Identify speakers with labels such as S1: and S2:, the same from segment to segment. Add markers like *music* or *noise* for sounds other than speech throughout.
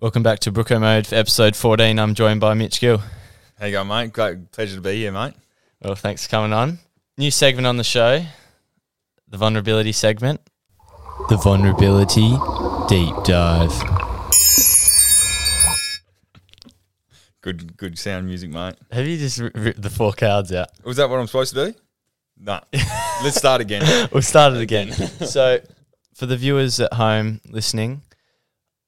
S1: Welcome back to Brooko Mode for episode 14. I'm joined by Mitch Gill.
S2: How you going, mate? Great pleasure to be here, mate.
S1: Well, thanks for coming on. New segment on the show, the vulnerability segment. The vulnerability deep dive.
S2: Good, good sound music, mate.
S1: Have you just ri- ripped the four cards out?
S2: Was that what I'm supposed to do? Nah. *laughs* Let's start again.
S1: We'll start it again. so, for the viewers at home listening,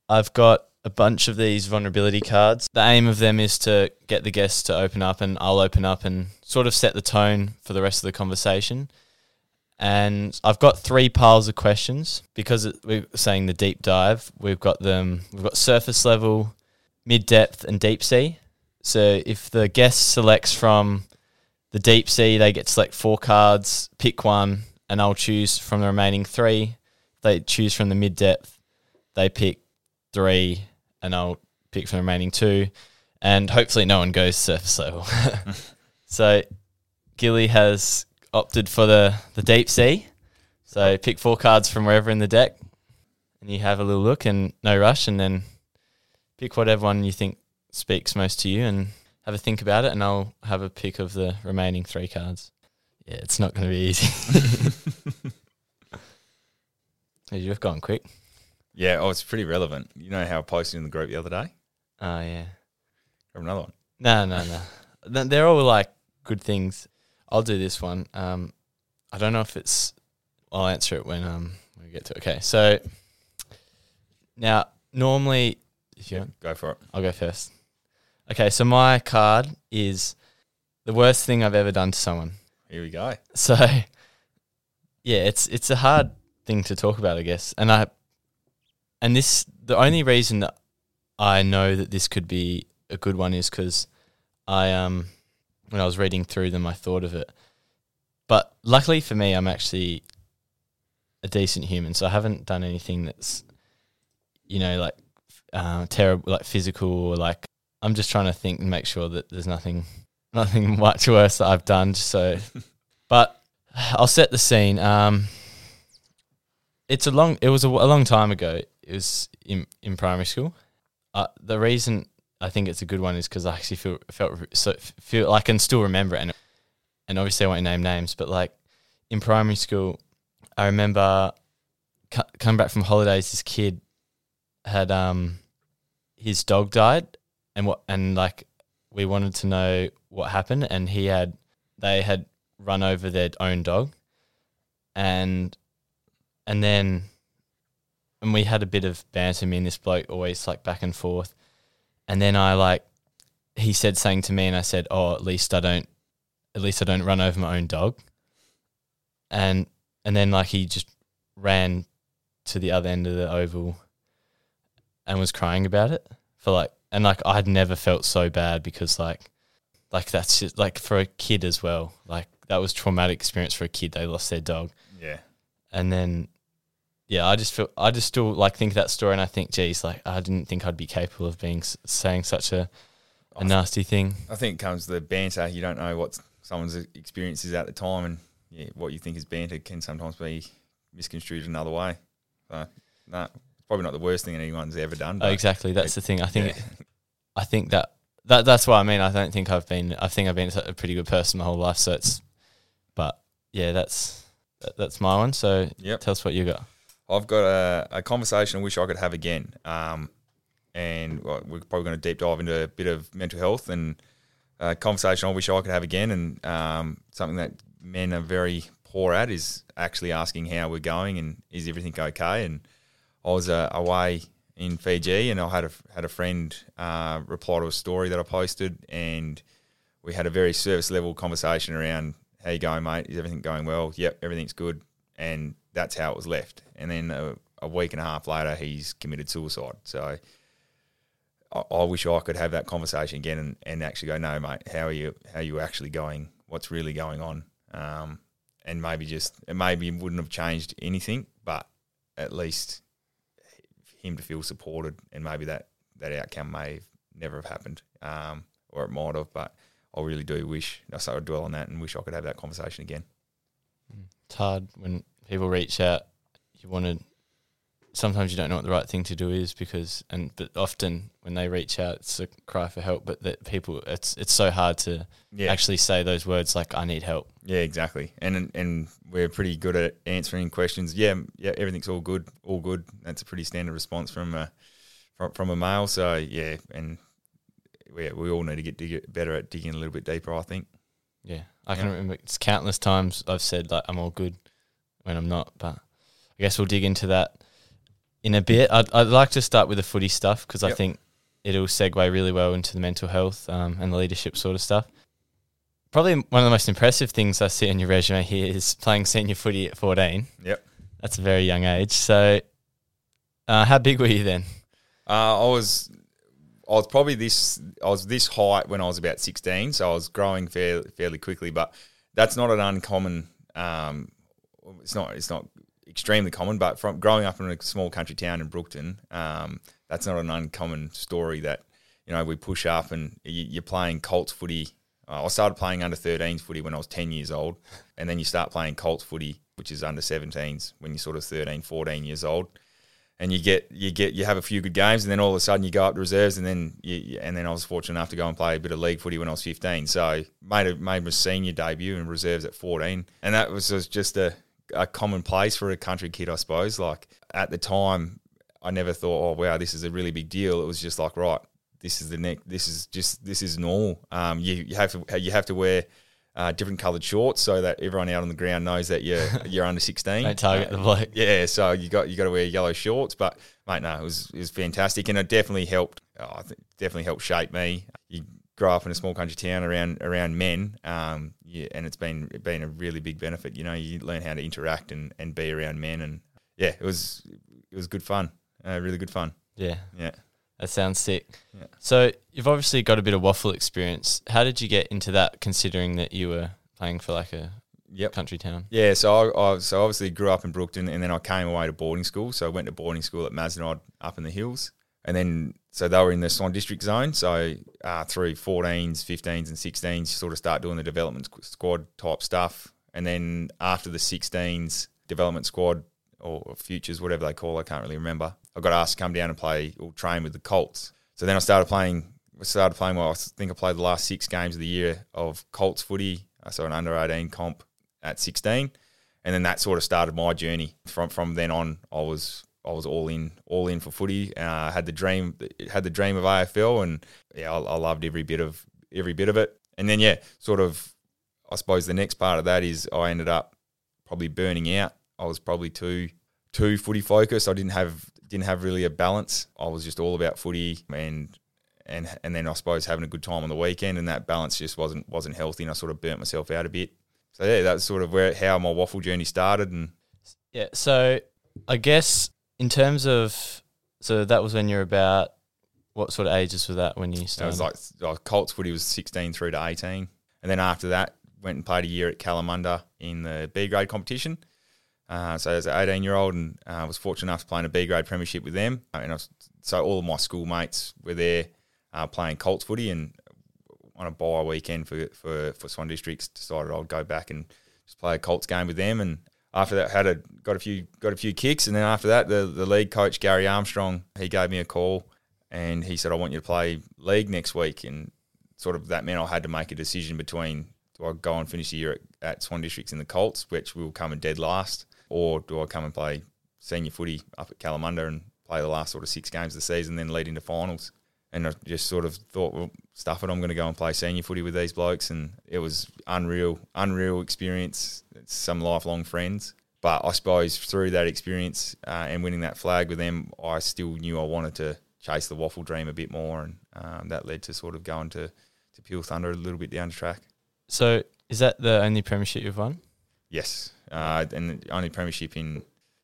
S1: I've got a bunch of these vulnerability cards. The aim of them is to get the guests to open up, and I'll open up and sort of set the tone for the rest of the conversation. And I've got three piles of questions because we're saying the deep dive. We've got them. We've got surface level, mid depth, and deep sea. So if the guest selects from the deep sea, they get to select four cards, pick one, and I'll choose from the remaining three. They choose from the mid depth, they pick three, and I'll pick from the remaining two. And hopefully, no one goes surface level. *laughs* so, Gilly has opted for the, the deep sea. So, pick four cards from wherever in the deck, and you have a little look and no rush, and then pick whatever one you think speaks most to you and have a think about it, and I'll have a pick of the remaining three cards. Yeah, it's not going to be easy. *laughs* *laughs* You've gone quick.
S2: Yeah, oh, it's pretty relevant. You know how I posted in the group the other day?
S1: Oh yeah.
S2: Grab another one.
S1: No, no, no. *laughs* They're all like good things. I'll do this one. Um, I don't know if it's. I'll answer it when um we get to. Okay, so now normally, if you
S2: Go for it.
S1: I'll go first. Okay, so my card is the worst thing I've ever done to someone.
S2: Here we go.
S1: So, *laughs* yeah, it's it's a hard thing to talk about, I guess. And I, and this the only reason that I know that this could be a good one is because I um when I was reading through them, I thought of it. But luckily for me, I'm actually a decent human, so I haven't done anything that's you know like uh, terrible, like physical, or like I'm just trying to think and make sure that there's nothing *laughs* nothing much worse that I've done. So, *laughs* but I'll set the scene. Um, it's a long. It was a, a long time ago. It was in in primary school. Uh, the reason I think it's a good one is because I actually feel felt so feel I can still remember it, and and obviously I won't name names, but like in primary school, I remember co- coming back from holidays. This kid had um his dog died, and what and like we wanted to know what happened, and he had they had run over their own dog, and and then and we had a bit of banter. Me and this bloke always like back and forth, and then I like he said something to me, and I said, "Oh, at least I don't, at least I don't run over my own dog," and and then like he just ran to the other end of the oval and was crying about it for like and like I'd never felt so bad because like like that's just like for a kid as well like that was traumatic experience for a kid they lost their dog
S2: Yeah.
S1: and then yeah I just feel I just still like think that story and I think geez like I didn't think I'd be capable of being saying such a a nasty thing
S2: I think it comes to the banter. You don't know what someone's experience is at the time, and yeah, what you think is banter can sometimes be misconstrued another way. So, no, it's probably not the worst thing anyone's ever done.
S1: Oh, exactly that's the thing I think
S2: yeah.
S1: I think that that that's what I mean. I don't think I've been. I think I've been a pretty good person my whole life. So it's, but yeah, that's that, that's my one. So
S2: Yep.
S1: tell us what you got.
S2: I've got a, a conversation I wish I could have again. Um, and we're probably going to deep dive into a bit of mental health and a conversation I wish I could have again. And um, something that men are very poor at is actually asking how we're going and is everything okay. And I was uh, away in Fiji and I had a had a friend uh, reply to a story that I posted and we had a very service level conversation around how you going, mate? Is everything going well? Yep, everything's good, and that's how it was left. And then a, a week and a half later, he's committed suicide. So I, I wish I could have that conversation again and, and actually go, no, mate, how are you? How are you actually going? What's really going on? Um, and maybe just it maybe wouldn't have changed anything, but at least him to feel supported, and maybe that that outcome may have never have happened, um, or it might have. But I really do wish I I dwell on that and wish I could have that conversation again.
S1: It's hard when people reach out. You want to. Sometimes you don't know what the right thing to do is because, and but often when they reach out, it's a cry for help. But that people, it's it's so hard to
S2: Yeah,
S1: actually say those words like "I need help."
S2: yeah, exactly. And and we're pretty good at answering questions. Yeah, yeah, everything's all good, all good. That's a pretty standard response from a from, from a male. So yeah, and we we all need to get, to get better at digging a little bit deeper. I think.
S1: Yeah, I can
S2: Yeah.
S1: remember it's countless times I've said like I'm all good when I'm not. But I guess we'll dig into that in a bit. I'd I'd like to start with the footy stuff because I think it'll segue really well into the mental health um, and the leadership sort of stuff. Probably one of the most impressive things I see on your resume here is playing senior footy at 14.
S2: Yep.
S1: That's a very young age. So, uh, how big were you then?
S2: Uh, I was I was probably this I was this height when I was about sixteen, so I was growing fairly fairly quickly. But that's not an uncommon. Um, it's not it's not extremely common, but from growing up in a small country town in Brookton, um, that's not an uncommon story. That you know we push up and you, you're playing Colts footy. Uh, I started playing under 13s footy when I was 10 years old, and then you start playing Colts footy, which is under 17s when you're sort of 13, 14 years old and you get you get you have a few good games, and then all of a sudden you go up to reserves, and then you, and then I was fortunate enough to go and play a bit of league footy when I was 15. So made a, made my senior debut in reserves at 14, and that was just a, a commonplace for a country kid, I suppose. Like at the time, I never thought, oh wow, this is a really big deal. It was just like right, this is the next, this is just this is normal. Um, you you have to you have to wear. Uh, different coloured shorts so that everyone out on the ground knows that you're *laughs* you're under 16.
S1: Don't target
S2: Uh,
S1: the bloke.
S2: yeah, so you got you got to wear yellow shorts, but mate, no, it was it was fantastic, and it definitely helped. Oh, I think definitely helped shape me. You grow up in a small country town around around men, um, yeah, and it's been been a really big benefit. You know, you learn how to interact and, and be around men, and yeah, it was it was good fun, uh, really good fun.
S1: Yeah,
S2: Yeah.
S1: that sounds sick.
S2: Yeah.
S1: So you've obviously got a bit of WAFL experience. How did you get into that, considering that you were playing for like a
S2: Yep.
S1: country town?
S2: Yeah, so I, I so obviously grew up in Brookton, and then I came away to boarding school. So I went to boarding school at Mazenod up in the hills, and then so they were in the Swan District zone. So uh, through 14s, 15s, and 16s, you sort of start doing the development squad type stuff, and then after the 16s, development squad or futures, whatever they call, I can't really remember. I got asked to come down and play or train with the Colts. So then I started playing. I started playing. Well, I think I played the last six games of the year of Colts footy. uh, So an under 18 comp at 16 and then that sort of started my journey from from then on I was I was all in all in for footy. Uh, had the dream had the dream of AFL and yeah I, I loved every bit of every bit of it. And then yeah sort of I suppose the next part of that is I ended up probably burning out. I was probably too too footy focused. I didn't have didn't have really a balance. I was just all about footy and and and then I suppose having a good time on the weekend and that balance just wasn't wasn't healthy and I sort of burnt myself out a bit. So yeah, that's sort of where how my WAFL journey started, and
S1: Yeah. So I guess in terms of so that was when you're about what sort of ages was that when you started?
S2: it was like uh, Colts footy was sixteen through to eighteen, and then after that went and played a year at Kalamunda in the B grade competition. Uh, so as an eighteen year old, and uh, was fortunate enough to play in a B grade premiership with them. And I was, so all of my schoolmates were there uh, playing Colts footy, and on a bye weekend for for for Swan Districts, decided I'd go back and just play a Colts game with them, and after that had a got a few got a few kicks, and then after that the the league coach Gary Armstrong he gave me a call, and he said I want you to play league next week, and sort of that meant I had to make a decision between do I go and finish the year at, at Swan Districts in the Colts, which will come in dead last, or do I come and play senior footy up at Kalamunda and play the last sort of six games of the season, then lead into finals. And I just sort of thought, well, stuff it, I'm going to go and play senior footy with these blokes, and it was unreal, unreal experience. It's some lifelong friends, but I suppose through that experience uh, and winning that flag with them, I still knew I wanted to chase the WAFL dream a bit more, and um, that led to sort of going to to Peel Thunder a little bit down the track.
S1: So is that the only premiership you've won?
S2: Yes, uh, and the only premiership in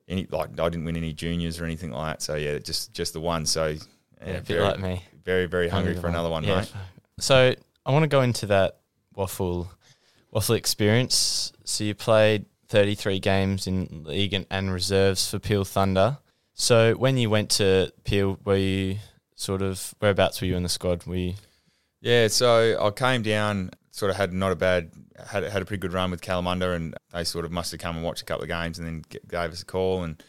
S2: any like I didn't win any juniors or anything like that. So yeah, just just the one. So yeah,
S1: Yeah, a bit
S2: very,
S1: like me.
S2: Very very hungry for another one,
S1: Yeah.
S2: mate.
S1: So I want to go into that WAFL WAFL experience. So you played 33 games in league and, and reserves for Peel Thunder. So when you went to Peel, were you sort of whereabouts were you in the squad? Were you
S2: Yeah, so I came down, sort of had not a bad, had had a pretty good run with Kalamunda, and they sort of must have come and watched a couple of games, and then gave us a call, and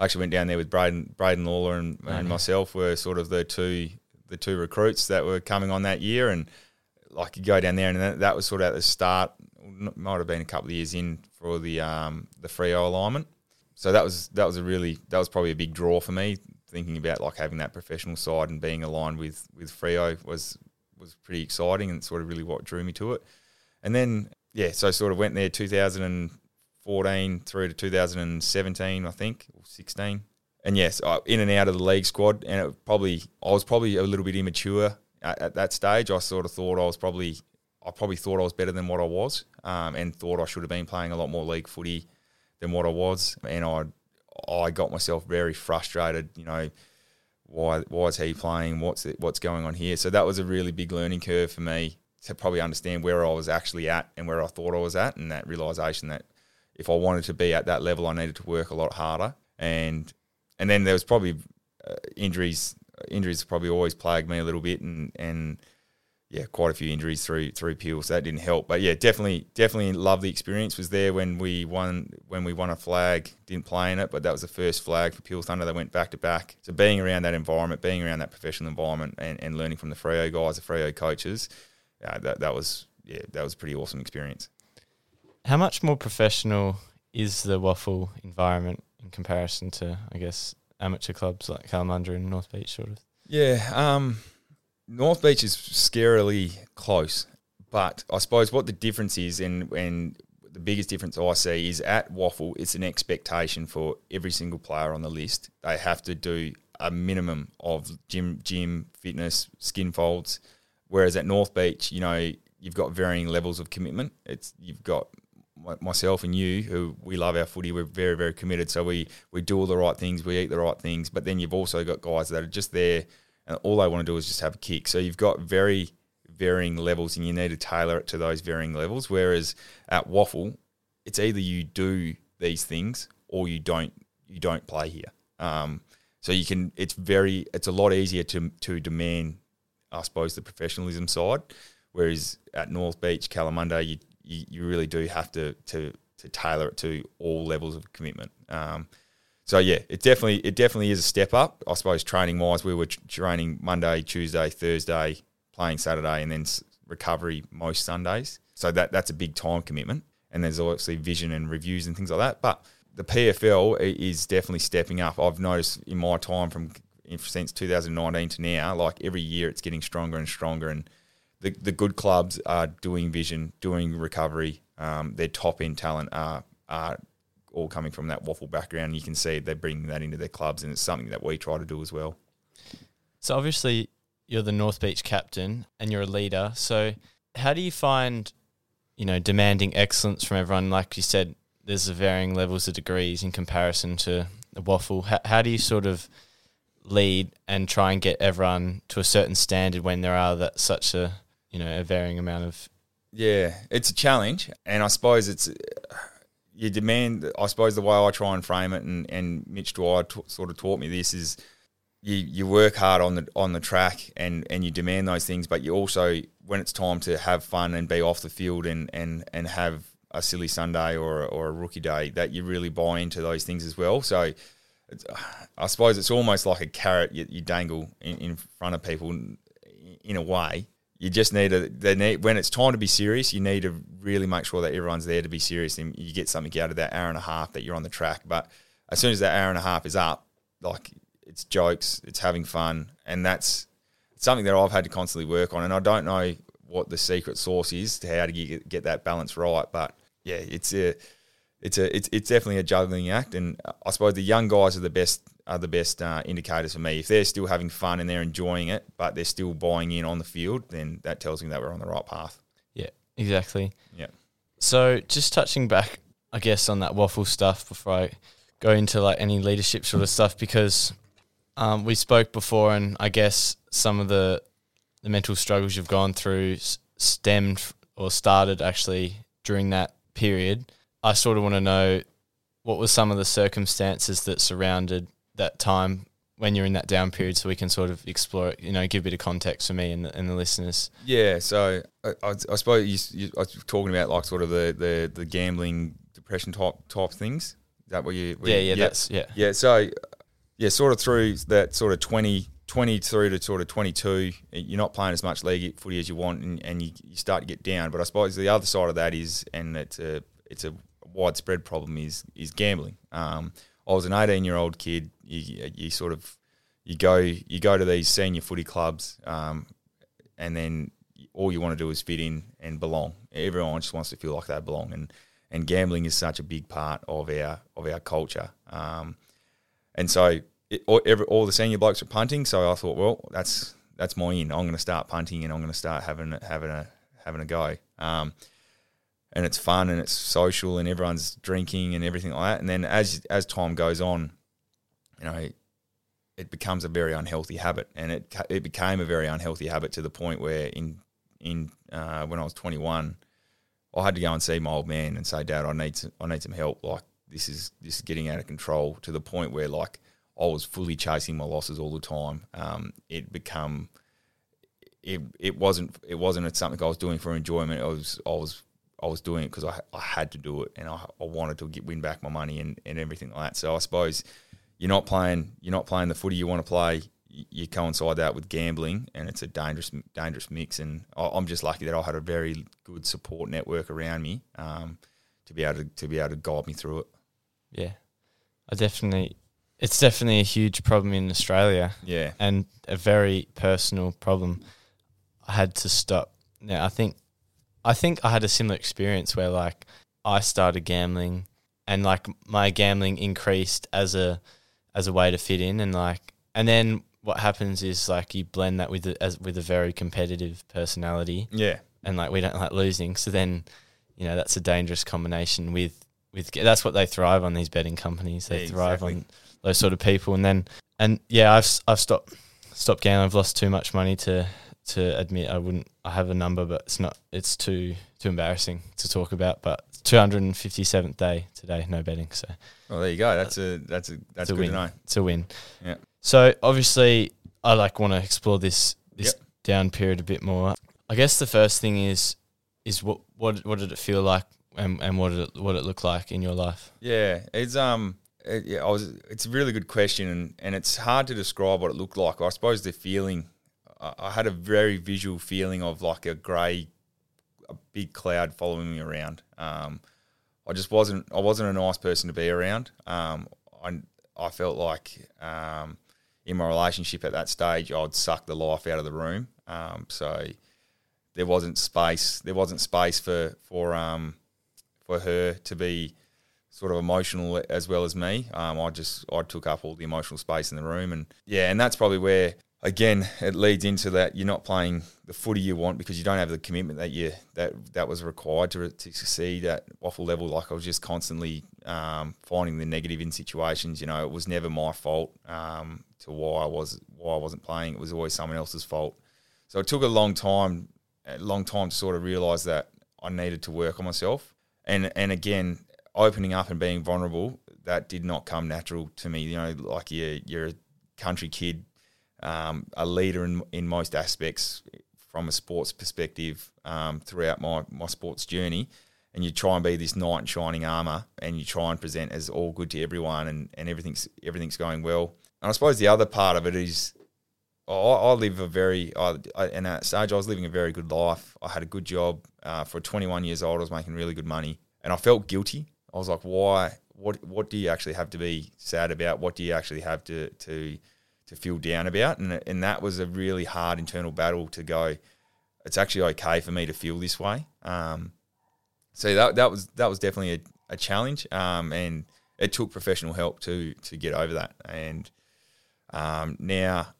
S2: I actually went down there with Braden, Braden Lawler, and, and
S1: Okay.
S2: myself were sort of the two the two recruits that were coming on that year, and like you go down there, and that, that was sort of at the start, might have been a couple of years in for the um, the Freo alignment. So that was that was a really that was probably a big draw for me. Thinking about like having that professional side and being aligned with with Freo was was pretty exciting and sort of really what drew me to it. And then yeah, so sort of went there 2014 through to 2017, I think, or 16. And yes, in and out of the league squad, and it probably I was probably a little bit immature at, at that stage. I sort of thought I was probably I probably thought I was better than what I was, um, and thought I should have been playing a lot more league footy than what I was, and I I got myself very frustrated. You know, why why is he playing? What's it, what's going on here? So that was a really big learning curve for me to probably understand where I was actually at and where I thought I was at, and that realization that if I wanted to be at that level, I needed to work a lot harder. And and then there was probably uh, injuries. Injuries probably always plagued me a little bit, and and yeah, quite a few injuries through through Peel, so that didn't help. But yeah, definitely definitely love the experience. Was there when we won when we won a flag, didn't play in it, but that was the first flag for Peel Thunder. They went back to back. So being around that environment, being around that professional environment, and, and learning from the Freo guys, the Freo coaches, uh, that that was yeah, that was a pretty awesome experience.
S1: how much more professional is the WAFL environment in comparison to I guess amateur clubs like Kalamunda and North Beach sort of?
S2: Yeah, um, North Beach is scarily close, but I suppose what the difference is, and and the biggest difference I see is at WAFL, it's an expectation for every single player on the list. They have to do a minimum of gym, gym, fitness, skin folds, whereas at North Beach, you know, you've got varying levels of commitment. It's you've got myself and you who we love our footy we're very very committed. So we we do all the right things we eat the right things but then you've also got guys that are just there and all they want to do is just have a kick. So you've got very varying levels and you need to tailor it to those varying levels. Whereas at WAFL it's either you do these things or you don't you don't play here. Um, so you can it's very it's a lot easier to to demand I suppose the professionalism side. Whereas at North Beach Kalamunda you you, you really do have to, to to tailor it to all levels of commitment. Um, so yeah, it definitely it definitely is a step up. I suppose training wise, we were training Monday, Tuesday, Thursday, playing Saturday, and then recovery most Sundays. So that that's a big time commitment. And there's obviously vision and reviews and things like that. But the PFL is definitely stepping up. I've noticed in my time from since 2019 to now, like every year, it's getting stronger and stronger. And the, the good clubs are doing vision, doing recovery. Um, their top end talent are are all coming from that WAFL background. You can see they're bringing that into their clubs, and it's something that we try to do as well.
S1: So obviously you're the North Beach captain and you're a leader. So how do you find, you know, demanding excellence from everyone? Like you said, there's a varying levels of degrees in comparison to the WAFL. How, how do you sort of lead and try and get everyone to a certain standard when there are that such a you know a varying amount of
S2: Yeah, it's a challenge, and I suppose it's you demand. I suppose the way I try and frame it, and, and Mitch Dwyer t- sort of taught me this is you you work hard on the on the track and and you demand those things, but you also when it's time to have fun and be off the field and and and have a silly Sunday or or a rookie day that you really buy into those things as well. So. I suppose it's almost like a carrot you, you dangle in, in front of people in, in a way. You just need to they need when it's time to be serious. You need to really make sure that everyone's there to be serious and you get something out of that hour and a half that you're on the track. But as soon as that hour and a half is up, like it's jokes, it's having fun, and that's something that I've had to constantly work on. And I don't know what the secret sauce is to how to get, get that balance right, but yeah, it's a it's a it's, it's definitely a juggling act, and I suppose the young guys are the best are the best uh, indicators for me. If they're still having fun and they're enjoying it, but they're still buying in on the field, then that tells me that we're on the right path.
S1: Yeah, exactly.
S2: Yeah.
S1: So just touching back, I guess, on that WAFL stuff before I go into like any leadership sort of stuff, because um, we spoke before, and I guess some of the the mental struggles you've gone through stemmed or started actually during that period. I sort of want to know what were some of the circumstances that surrounded that time when you're in that down period, so we can sort of explore it. You know, give a bit of context for me and the, and the listeners.
S2: Yeah, so I, I, I suppose you, you, I was talking about like sort of the, the, the gambling depression type type things. Is that what you? what
S1: Yeah,
S2: you-
S1: yeah, that's yeah.
S2: Yeah, so yeah, sort of through that sort of 20, 20 through to sort of 22, you're not playing as much league footy as you want and, and you, you start to get down. But I suppose the other side of that is, and it's a, it's a widespread problem, is is gambling. Um, I was an 18 year old kid. You, you sort of you go you go to these senior footy clubs, um, and then all you want to do is fit in and belong. Everyone just wants to feel like they belong, and and gambling is such a big part of our of our culture. Um, and so it, all, every, all the senior blokes are punting. So I thought, well, that's that's my in. I'm going to start punting and I'm going to start having having a having a go. Um, and it's fun and it's social and everyone's drinking and everything like that. And then as as time goes on, you know, it becomes a very unhealthy habit, and it it became a very unhealthy habit to the point where in in uh, when I was 21, I had to go and see my old man and say, Dad, I need some, I need some help. Like this is this is getting out of control to the point where like I was fully chasing my losses all the time. Um, it become it it wasn't it wasn't something I was doing for enjoyment. I was I was I was doing it because I, I had to do it and I, I wanted to get win back my money and, and everything like that. So I suppose you're not playing you're not playing the footy you want to play. You, coincide that with gambling, and it's a dangerous dangerous mix. And I, I'm just lucky that I had a very good support network around me um, to be able to to be able to guide me through it.
S1: Yeah, I definitely. It's definitely a huge problem in Australia
S2: Yeah,
S1: and a very personal problem. I had to stop. Now I think, I think I had a similar experience where like I started gambling, and like my gambling increased as a as a way to fit in, and like and then what happens is like you blend that with a, as with a very competitive personality,
S2: yeah,
S1: and like we don't like losing. So then, you know, that's a dangerous combination with with that's what they thrive on these betting companies. They
S2: Yeah,
S1: thrive
S2: exactly.
S1: on those sort of people, and then and yeah, I've I've stopped stopped gambling. I've lost too much money to to admit. I wouldn't. I have a number, but it's not. It's too too embarrassing to talk about. But two hundred and fifty seventh day today, no betting. So
S2: Well, there you go. That's a that's a that's
S1: a
S2: good
S1: win.
S2: to know.
S1: it's a win.
S2: Yeah.
S1: So obviously, I like want to explore this this
S2: Yep.
S1: down period a bit more. I guess the first thing is is what what what did it feel like and and what did it what it look like in your life?
S2: Yeah, it's um, it, yeah, I was. It's a really good question, and, and it's hard to describe what it looked like. I suppose the feeling, I, had a very visual feeling of like a grey, a big cloud following me around. Um, I just wasn't. I wasn't a nice person to be around. Um, I I felt like um, in my relationship at that stage, I'd suck the life out of the room. Um, so there wasn't space. There wasn't space for for um for her to be sort of emotional as well as me. Um, I just I took up all the emotional space in the room, and yeah, and that's probably where again it leads into that you're not playing the footy you want because you don't have the commitment that you that that was required to to succeed at WAFL level. Like I was just constantly um, finding the negative in situations. You know, it was never my fault um, to why I was why I wasn't playing. It was always someone else's fault. So it took a long time, a long time to sort of realize that I needed to work on myself. And and again, opening up and being vulnerable, that did not come natural to me. You know, like you're you're a country kid, um, a leader in in most aspects from a sports perspective um, throughout my my sports journey. And you try and be this knight in shining armor, and you try and present as all good to everyone, and, and everything's everything's going well. And I suppose the other part of it is I, I live a very, I, I, and at that stage I was living a very good life. I had a good job. Uh, for 21 years old, I was making really good money, and I felt guilty. I was like, why? What? What do you actually have to be sad about? What do you actually have to to to feel down about? And and that was a really hard internal battle to go. It's actually okay for me to feel this way. Um, so that that was that was definitely a, a challenge, um, and it took professional help to to get over that. And Um, now,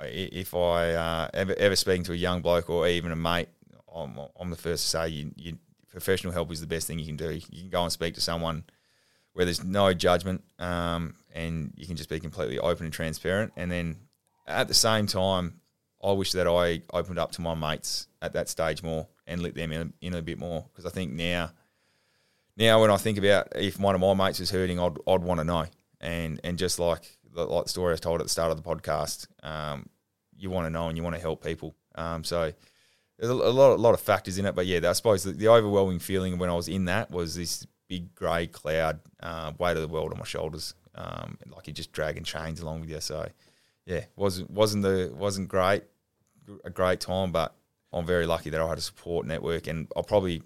S2: if I uh, ever ever speaking to a young bloke or even a mate, I'm, I'm the first to say you, you professional help is the best thing you can do. You can go and speak to someone where there's no judgment, um, and you can just be completely open and transparent. And then at the same time, I wish that I opened up to my mates at that stage more and let them in, in a bit more because I think now, now when I think about if one of my mates is hurting, I'd, I'd want to know. And and just like the, like the story I told at the start of the podcast, um, you want to know and you want to help people. Um, so there's a, a lot a lot of factors in it, but yeah, I suppose the, the overwhelming feeling when I was in that was this big grey cloud, uh, weight of the world on my shoulders, um, like you're just dragging chains along with you. So yeah, wasn't wasn't the wasn't great, a great time, but I'm very lucky that I had a support network, and I'll probably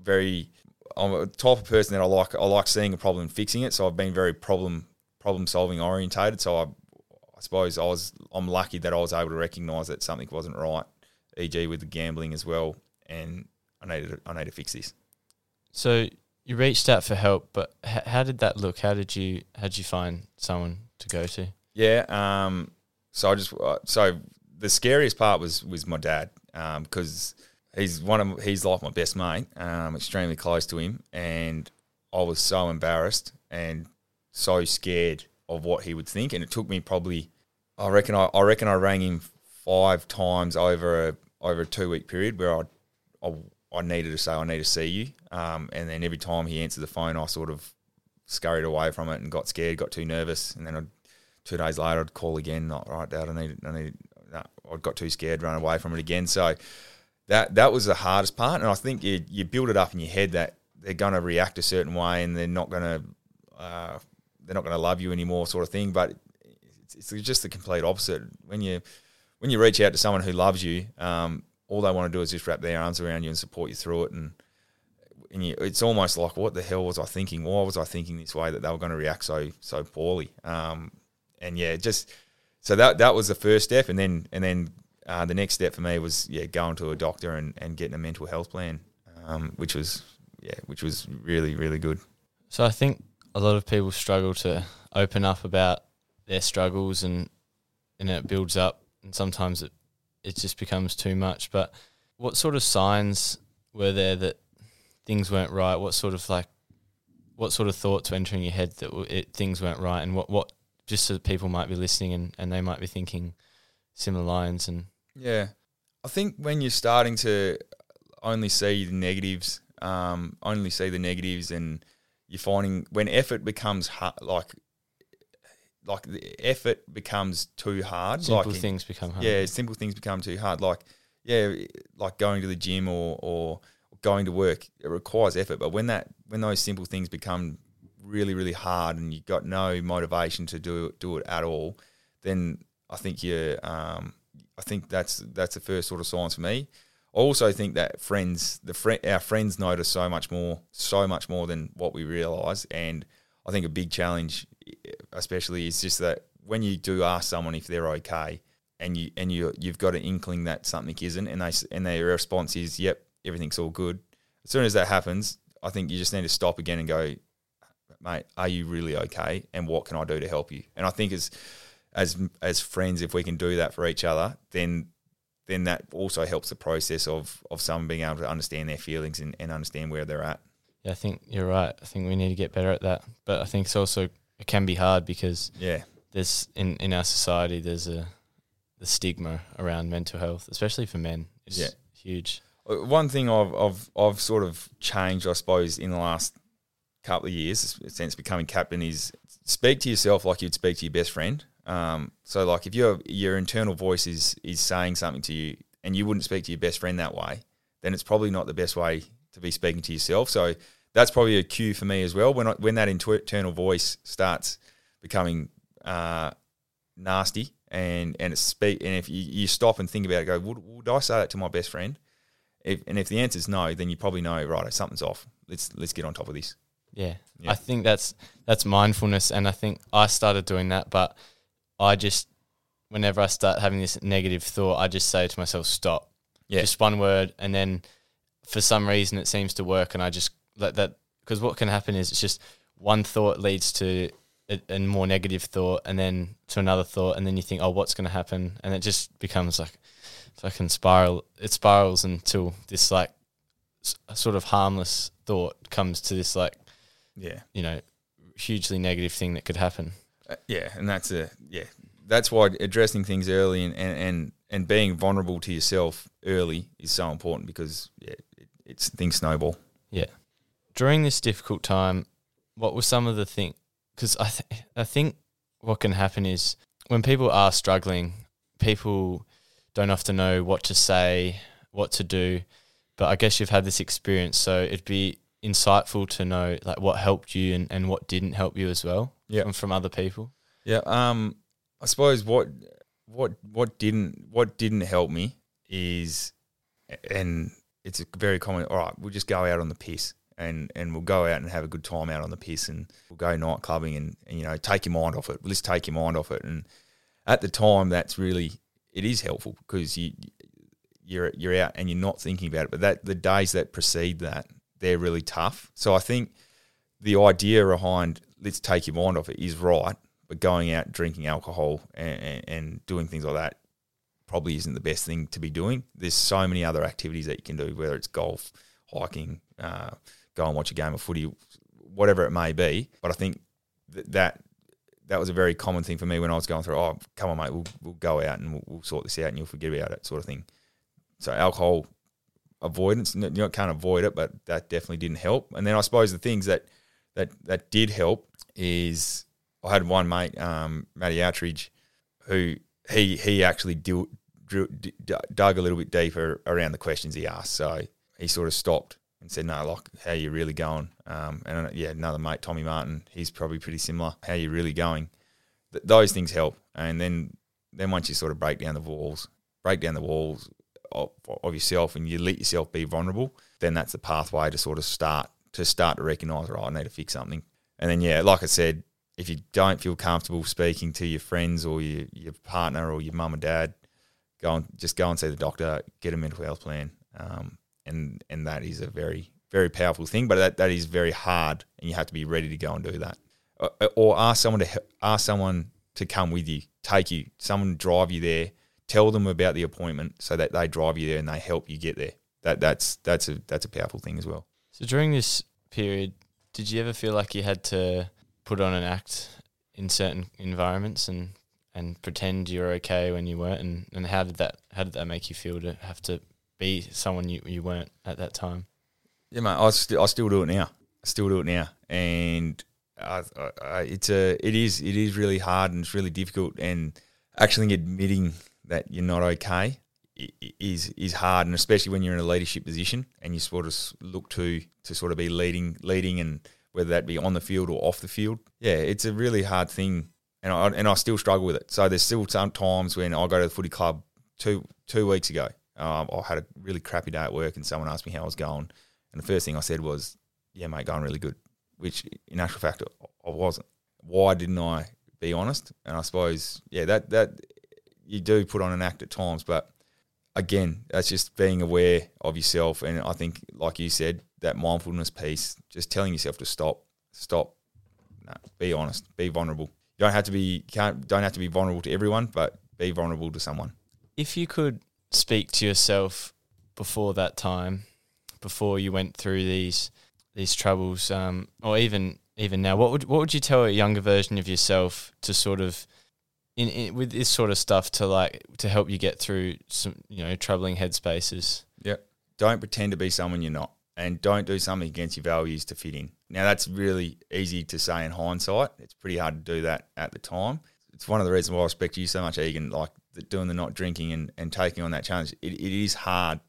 S2: very I'm a type of person that I like I like seeing a problem and fixing it. So I've been very problem problem solving orientated. So I, I suppose I was I'm lucky that I was able to recognise that something wasn't right, e.g. with the gambling as well, and I needed I need to fix this.
S1: So you reached out for help, but h- how did that look? How did you how did you find someone to go to?
S2: Yeah. Um. So I just uh, so the scariest part was was my dad because he's one of he's like my best mate. Um, extremely close to him, and I was so embarrassed and so scared of what he would think, and it took me probably I reckon I, I reckon I rang him five times over a over a two week period where I, I I needed to say I need to see you, um, and then every time he answered the phone, I sort of scurried away from it and got scared, got too nervous, and then I'd two days later, I'd call again. Not right, Dad. I need, I need. No, I got too scared, run away from it again. So that that was the hardest part, and I think you you build it up in your head that they're going to react a certain way, and they're not going to uh, they're not going to love you anymore, sort of thing. But it's, it's just the complete opposite. When you when you reach out to someone who loves you, um, all they want to do is just wrap their arms around you and support you through it, and and you, it's almost like, what the hell was I thinking? Why was I thinking this way that they were going to react so so poorly? Um, and yeah, just so that that was the first step, and then and then uh, the next step for me was yeah going to a doctor and, and getting a mental health plan, um, which was yeah which was really really good.
S1: So I think a lot of people struggle to open up about their struggles and and it builds up and sometimes it it just becomes too much. But what sort of signs were there that things weren't right? What sort of like what sort of thoughts were entering your head that it, things weren't right and what what just so people might be listening and, and they might be thinking similar lines and
S2: Yeah, I think when you're starting to only see the negatives, um, only see the negatives, and you're finding when effort becomes hard, like like the effort becomes too hard.
S1: simple
S2: like in-
S1: things become hard.
S2: yeah, simple things become too hard. Like yeah, like going to the gym or or going to work, it requires effort. But when that when those simple things become really really hard and you've got no motivation to do it, do it at all, then I think you um, I think that's that's the first sort of signs for me. I also think that friends, the friend, our friends notice so much more, so much more than what we realise. And I think a big challenge, especially, is just that when you do ask someone if they're okay, and you and you you've got an inkling that something isn't, and they and their response is, "Yep, everything's all good." As soon as that happens, I think you just need to stop again and go, "Mate, are you really okay? And what can I do to help you?" And I think as as as friends, if we can do that for each other, then then that also helps the process of of someone being able to understand their feelings and, and understand where they're at.
S1: Yeah, I think you're right. I think we need to get better at that. But I think it's also it can be hard because
S2: Yeah,
S1: there's in, in our society there's a the stigma around mental health, especially for men. Is
S2: Yeah.
S1: huge.
S2: Uh, one thing I've I've I've sort of changed, I suppose, in the last couple of years since becoming captain is speak to yourself like you'd speak to your best friend. Um, so like if your your internal voice is is saying something to you and you wouldn't speak to your best friend that way, then it's probably not the best way to be speaking to yourself. So that's probably a cue for me as well. When I, when that internal voice starts becoming uh, nasty and and it's speak and if you, you stop and think about it, go, would, would I say that to my best friend? If, and if the answer is no, then you probably know right. Something's off. Let's let's get on top of this.
S1: Yeah.
S2: Yeah.
S1: I think that's that's mindfulness and I think I started doing that but I just whenever I start having this negative thought, I just say to myself, Stop.
S2: Yeah.
S1: Just one word and then for some reason it seems to work and I just let that because what can happen is it's just one thought leads to a, a more negative thought, and then to another thought, and then you think, oh, what's going to happen, and it just becomes like fucking spiral. It spirals until this like s- sort of harmless thought comes to this like
S2: Yeah.
S1: you know hugely negative thing that could happen.
S2: Uh, yeah, and that's a yeah. That's why addressing things early and, and, and, and being vulnerable to yourself early is so important because yeah, it, it's things snowball.
S1: Yeah. During this difficult time, what were some of the things? Because I, th- I think what can happen is when people are struggling, people don't often know what to say, what to do. But I guess you've had this experience, so it'd be insightful to know like what helped you and, and what didn't help you as well.
S2: Yeah.
S1: from, from other people.
S2: Yeah. Um. I suppose what what what didn't what didn't help me is, and it's a very common. All right, we'll just go out on the piss. And, and we'll go out and have a good time out on the piss and we'll go night clubbing and, and you know take your mind off it. Just take your mind off it. And at the time, that's really it is helpful because you you're you're out and you're not thinking about it. But that the days that precede that, they're really tough. So I think the idea behind let's take your mind off it is right, but going out drinking alcohol and, and, and doing things like that probably isn't the best thing to be doing. There's so many other activities that you can do, whether it's golf, hiking, uh, go and watch a game of footy, whatever it may be. But I think th- that that was a very common thing for me when I was going through. Oh, come on, mate, we'll, we'll go out and we'll, we'll sort this out, and you'll forget about it, sort of thing. So alcohol avoidance, you can't avoid it, but that definitely didn't help. And then I suppose the things that that that did help is I had one mate, um, Matty Outridge, who he he actually dug a little bit deeper around the questions he asked. So he sort of stopped and said, "No, like, how you really going?" Um, and uh, yeah, another mate, Tommy Martin, he's probably pretty similar. How you really going? Th- those things help. And then then once you sort of break down the walls, break down the walls of, of yourself, and you let yourself be vulnerable, then that's the pathway to sort of start to start to recognise, right, I need to fix something. And then yeah, like I said, if you don't feel comfortable speaking to your friends or your, your partner or your mum and dad, go and just go and see the doctor, get a mental health plan, um, and and that is a very very powerful thing. But that, that is very hard, and you have to be ready to go and do that. Or, or ask someone to ask someone to come with you, take you, someone drive you there, tell them about the appointment so that they drive you there and they help you get there. That that's that's a that's a powerful thing as well.
S1: So during this period, did you ever feel like you had to put on an act in certain environments and and pretend you're okay when you weren't? And, and how did that how did that make you feel to have to be someone you, you weren't at that time?
S2: Yeah, mate. I still I still do it now. I still do it now, and I, I, it's a it is it is really hard and it's really difficult. And actually admitting that you're not okay is is hard, and especially when you're in a leadership position and you sort of look to to sort of be leading leading, and whether that be on the field or off the field. Yeah, it's a really hard thing, and I and I still struggle with it. So there's still some times when I go to the footy club two two weeks ago. Um, I had a really crappy day at work, and someone asked me how I was going. And the first thing I said was, "Yeah, mate, going really good," which in actual fact I wasn't. Why didn't I be honest? And I suppose, yeah, that that you do put on an act at times, but again, that's just being aware of yourself. And I think, like you said, that mindfulness piece, just telling yourself to stop, stop, no, be honest, be vulnerable. You don't have to be can't don't have to be vulnerable to everyone, but be vulnerable to someone.
S1: If you could speak to yourself before that time, before you went through these these troubles, um, or even even now, what would what would you tell a younger version of yourself to sort of in, in with this sort of stuff to like to help you get through some you know troubling headspaces?
S2: Yeah, don't pretend to be someone you're not and don't do something against your values to fit in. Now that's really easy to say in hindsight. It's pretty hard to do that at the time. It's one of the reasons why I respect you so much, Egan, like the, doing the not drinking and, and taking on that challenge. It, it is hard.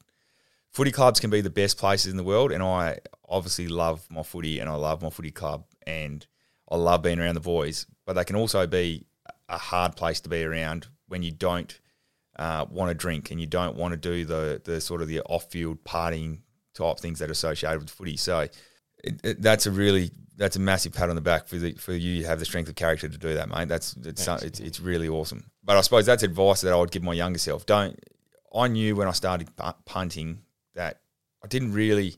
S2: Footy clubs can be the best places in the world and I obviously love my footy and I love my footy club and I love being around the boys, but they can also be a hard place to be around when you don't uh, want to drink and you don't want to do the the sort of the off field partying type things that are associated with footy. So it, it, that's a really that's a massive pat on the back for the, for you to have the strength of character to do that, mate. That's it's,
S1: Thanks.
S2: it's it's really awesome. But I suppose that's advice that I would give my younger self. Don't I knew when I started punting that I didn't really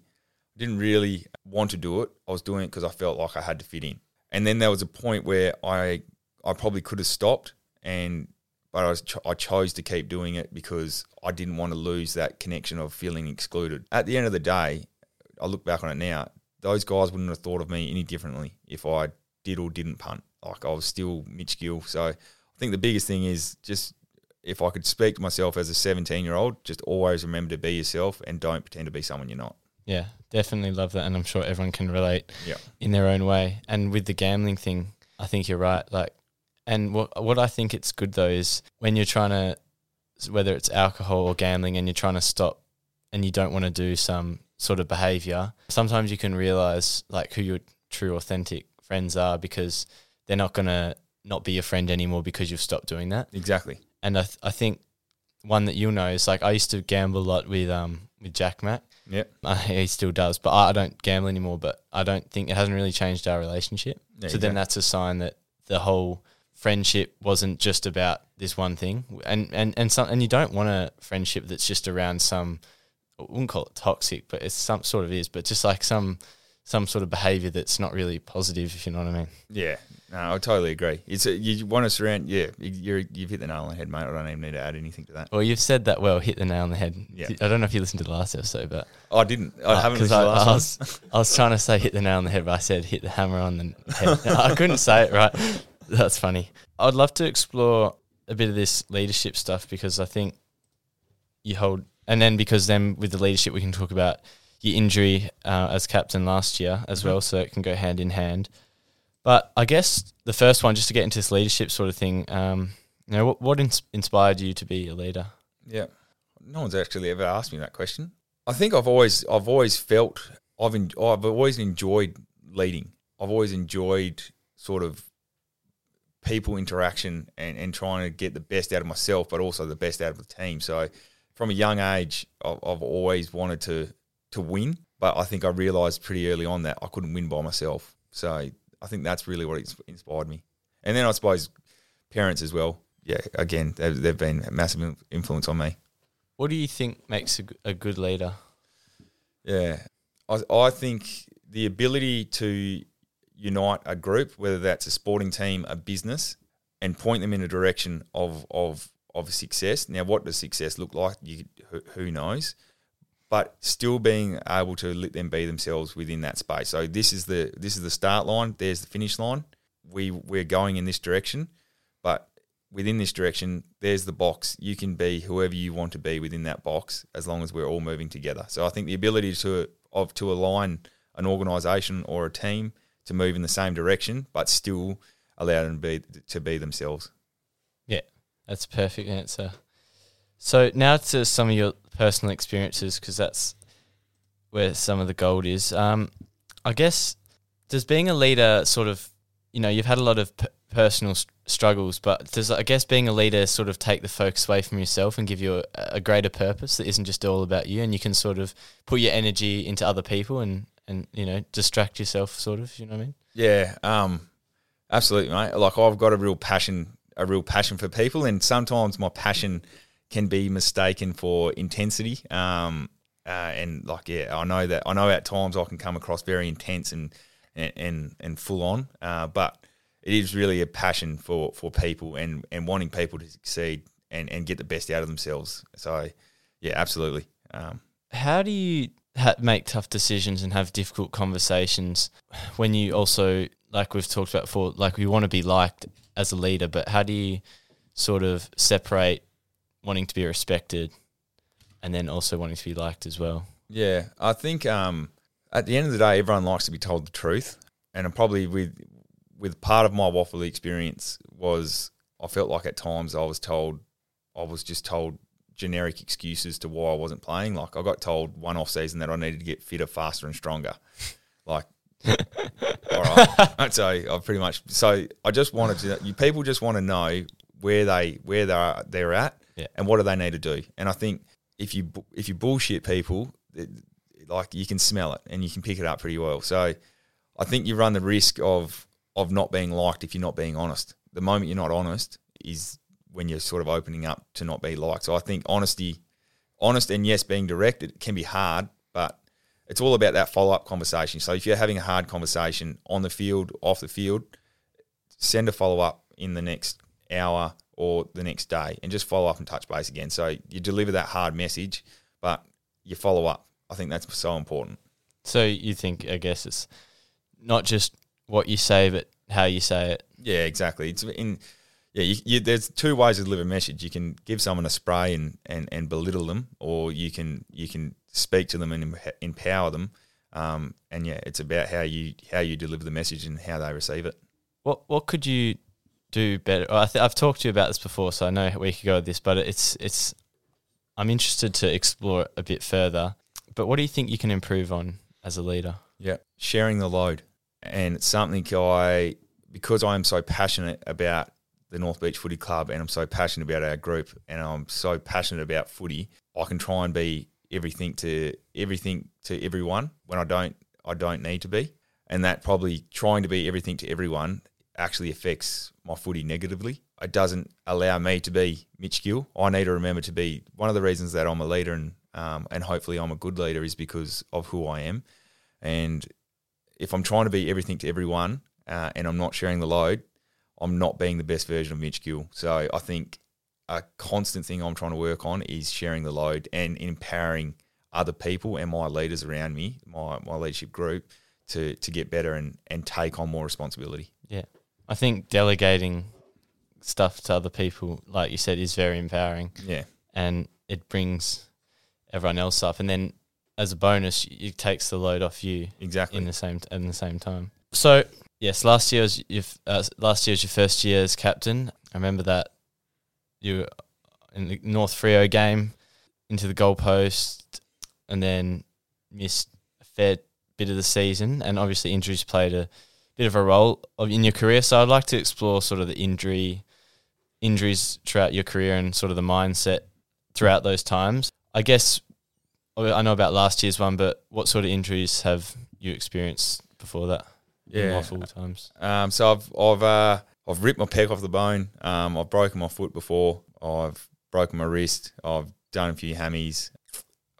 S2: didn't really want to do it. I was doing it because I felt like I had to fit in. and then there was a point where I I probably could have stopped, and but I was I chose to keep doing it because I didn't want to lose that connection of feeling excluded. At the end of the day, I look back on it now. Those guys wouldn't have thought of me any differently if I did or didn't punt. Like I was still Mitch Gill. So I think the biggest thing is just if I could speak to myself as a 17 year old, just always remember to be yourself and don't pretend to be someone you're not.
S1: Yeah, definitely love that, and I'm sure everyone can relate
S2: Yeah.
S1: in their own way. And with the gambling thing, I think you're right. Like, and what what I think it's good though is when you're trying to, whether it's alcohol or gambling, and you're trying to stop, and you don't want to do some sort of behavior. Sometimes you can realize like who your true authentic friends are because they're not gonna not be your friend anymore because you've stopped doing that.
S2: Exactly.
S1: And I th- I think one that you'll know is like I used to gamble a lot with um with Jack Mack.
S2: Yeah. *laughs*
S1: Uh, he still does, but I I don't gamble anymore. But I don't think it hasn't really changed our relationship.
S2: Yeah,
S1: so then that's a sign that the whole friendship wasn't just about this one thing, and and and some and you don't want a friendship that's just around some. I wouldn't call it toxic, but it's some sort of is, but just like some some sort of behavior that's not really positive, if you know what I mean.
S2: Yeah, no, I totally agree. It's a, you want to surround. Yeah, you- you're, you've hit the nail on the head, mate. I don't even need to add anything to that.
S1: Well, you've said that well, hit the nail on the head.
S2: Yeah.
S1: I don't know if you listened to the last episode, but
S2: I didn't. I
S1: Uh,
S2: haven't listened to the
S1: I,
S2: last
S1: I was, I was trying to say hit the nail on the head, but I said hit the hammer on the head. *laughs* I couldn't say it right. That's funny. I'd love to explore a bit of this leadership stuff because I think you hold, and then because then with the leadership we can talk about your injury uh, as captain last year as
S2: Mhm.
S1: well, so it can go hand in hand. But I guess the first one, just to get into this leadership sort of thing, um, you know, what, what ins- inspired you to be a leader?
S2: Yeah, no one's actually ever asked me that question. I think I've always, I've always felt, I've, en- I've always enjoyed leading. I've always enjoyed sort of people interaction and, and trying to get the best out of myself, but also the best out of the team. So from a young age, I've, I've always wanted to to win, but I think I realised pretty early on that I couldn't win by myself. So I think that's really what inspired me. And then I suppose parents as well. Yeah, again, they've, they've been a massive influence on me.
S1: What do you think makes a good leader?
S2: Yeah, I, I think the ability to unite a group, whether that's a sporting team, a business, and point them in a direction of of of success. Now, what does success look like? You, who knows? But still being able to let them be themselves within that space. So this is the this is the start line. There's the finish line. We we're going in this direction, but within this direction, there's the box. You can be whoever you want to be within that box, as long as we're all moving together. So I think the ability to of to align an organisation or a team to move in the same direction, but still allow them to be to be themselves.
S1: Yeah, that's a perfect answer. So now to some of your personal experiences, because that's where some of the gold is. Um, I guess does being a leader sort of, you know, you've had a lot of p- personal s- struggles, but does I guess being a leader sort of take the focus away from yourself and give you a, a greater purpose that isn't just all about you, and you can sort of put your energy into other people and and you know distract yourself, sort of. You know what I mean?
S2: Yeah, um, absolutely, mate. Like I've got a real passion, a real passion for people, and sometimes my passion can be mistaken for intensity. Um, uh, and like, yeah, I know that I know at times I can come across very intense and and and, full on, uh, but it is really a passion for for people and and wanting people to succeed and and get the best out of themselves. So, yeah, absolutely. Um,
S1: how do you ha- make tough decisions and have difficult conversations when you also like we've talked about before like we want to be liked as a leader but how do you sort of separate wanting to be respected and then also wanting to be liked as well
S2: Yeah, I think um, at the end of the day, everyone likes to be told the truth, and probably with with part of my WAFL experience was I felt like at times I was told I was just told generic excuses to why I wasn't playing. Like I got told one off season that I needed to get fitter, faster, and stronger. *laughs* Like, all right, *laughs* so I pretty much so I just wanted to. You people just want to know where they where they're they're at
S1: Yeah.
S2: and what do they need to do. And I think if you if you bullshit people, it, like you can smell it and you can pick it up pretty well. So I think you run the risk of of not being liked if you're not being honest. The moment you're not honest is when you're sort of opening up to not be liked. So I think honesty, honest and yes, being direct, it can be hard, but it's all about that follow up conversation. So if you're having a hard conversation on the field, off the field, send a follow up in the next hour or the next day and just follow up and touch base again. So you deliver that hard message, but you follow up. I think that's so important.
S1: So you think, I guess it's not just what you say, but how you say it.
S2: Yeah, exactly. It's in yeah. You, you, there's two ways to deliver a message. You can give someone a spray and, and, and belittle them, or you can you can speak to them and empower them. Um, and yeah, it's about how you how you deliver the message and how they receive it.
S1: What what could you do better? I I've talked to you about this before, so I know we could go with this, but it's it's. I'm interested to explore it a bit further. But what do you think you can improve on as a leader?
S2: Yeah, sharing the load, and it's something I because I am so passionate about the North Beach Footy Club and I'm so passionate about our group and I'm so passionate about footy, I can try and be everything to everything to everyone when I don't I don't need to be. And that probably trying to be everything to everyone actually affects my footy negatively. It doesn't allow me to be Mitch Gill. I need to remember to be one of the reasons that I'm a leader and um, and hopefully I'm a good leader is because of who I am. And if I'm trying to be everything to everyone uh, and I'm not sharing the load, I'm not being the best version of Mitch Gill. So I think a constant thing I'm trying to work on is sharing the load and empowering other people and my leaders around me, my, my leadership group, to to get better and, and take on more responsibility.
S1: Yeah. I think delegating stuff to other people, like you said, is very empowering.
S2: Yeah.
S1: And it brings everyone else up. And then as a bonus, it takes the load off you
S2: exactly
S1: in the same in the same time. So yes, last year was your, uh, last year was your first year as captain. I remember that you were in the North Freo game into the goalpost, and then missed a fair bit of the season, and obviously injuries played a bit of a role in your career. So I'd like to explore sort of the injury injuries throughout your career and sort of the mindset throughout those times. I guess I know about last year's one, but what sort of injuries have you experienced before that?
S2: Yeah,
S1: multiple times.
S2: Um, so I've I've uh, I've ripped my pec off the bone. Um, I've broken my foot before. I've broken my wrist. I've done a few hammies.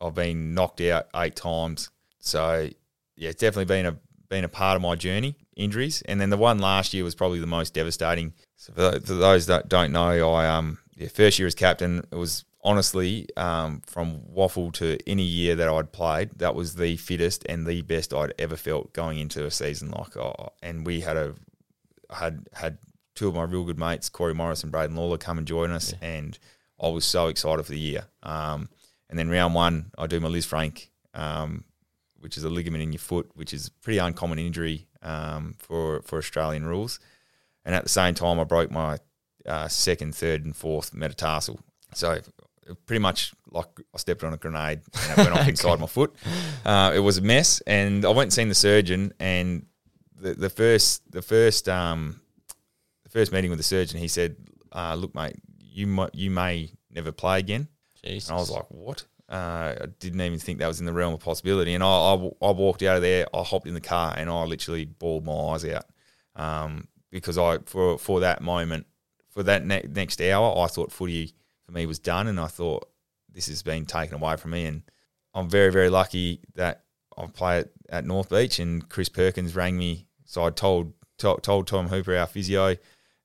S2: I've been knocked out eight times. So yeah, it's definitely been a been a part of my journey. Injuries, and then the one last year was probably the most devastating. So for, for those that don't know, I um yeah first year as captain it was honestly, um, from WAFL to any year that I'd played, that was the fittest and the best I'd ever felt going into a season. Like, oh, and we had a had had two of my real good mates, Corey Morris and Braden Lawler, come and join us, yeah. and I was so excited for the year. Um, and then round one, I do my Lisfranc, um, which is a ligament in your foot, which is a pretty uncommon injury um, for for Australian rules. And at the same time, I broke my uh, second, third, and fourth metatarsal. So pretty much like I stepped on a grenade and it went off *laughs* inside my foot. Uh, it was a mess, and I went and seen the surgeon. And the, the first the first um the first meeting with the surgeon, he said, uh, "Look, mate, you might you may never play again."
S1: Jesus.
S2: And I was like, "What?" Uh, I didn't even think that was in the realm of possibility. And I, I, I, walked out of there. I hopped in the car and I literally bawled my eyes out um, because I for for that moment, for that ne- next hour, I thought footy for me was done, and I thought this has been taken away from me. And I'm very very lucky that I play at, at North Beach, and Chris Perkins rang me. So I told told, told Tom Hooper, our physio.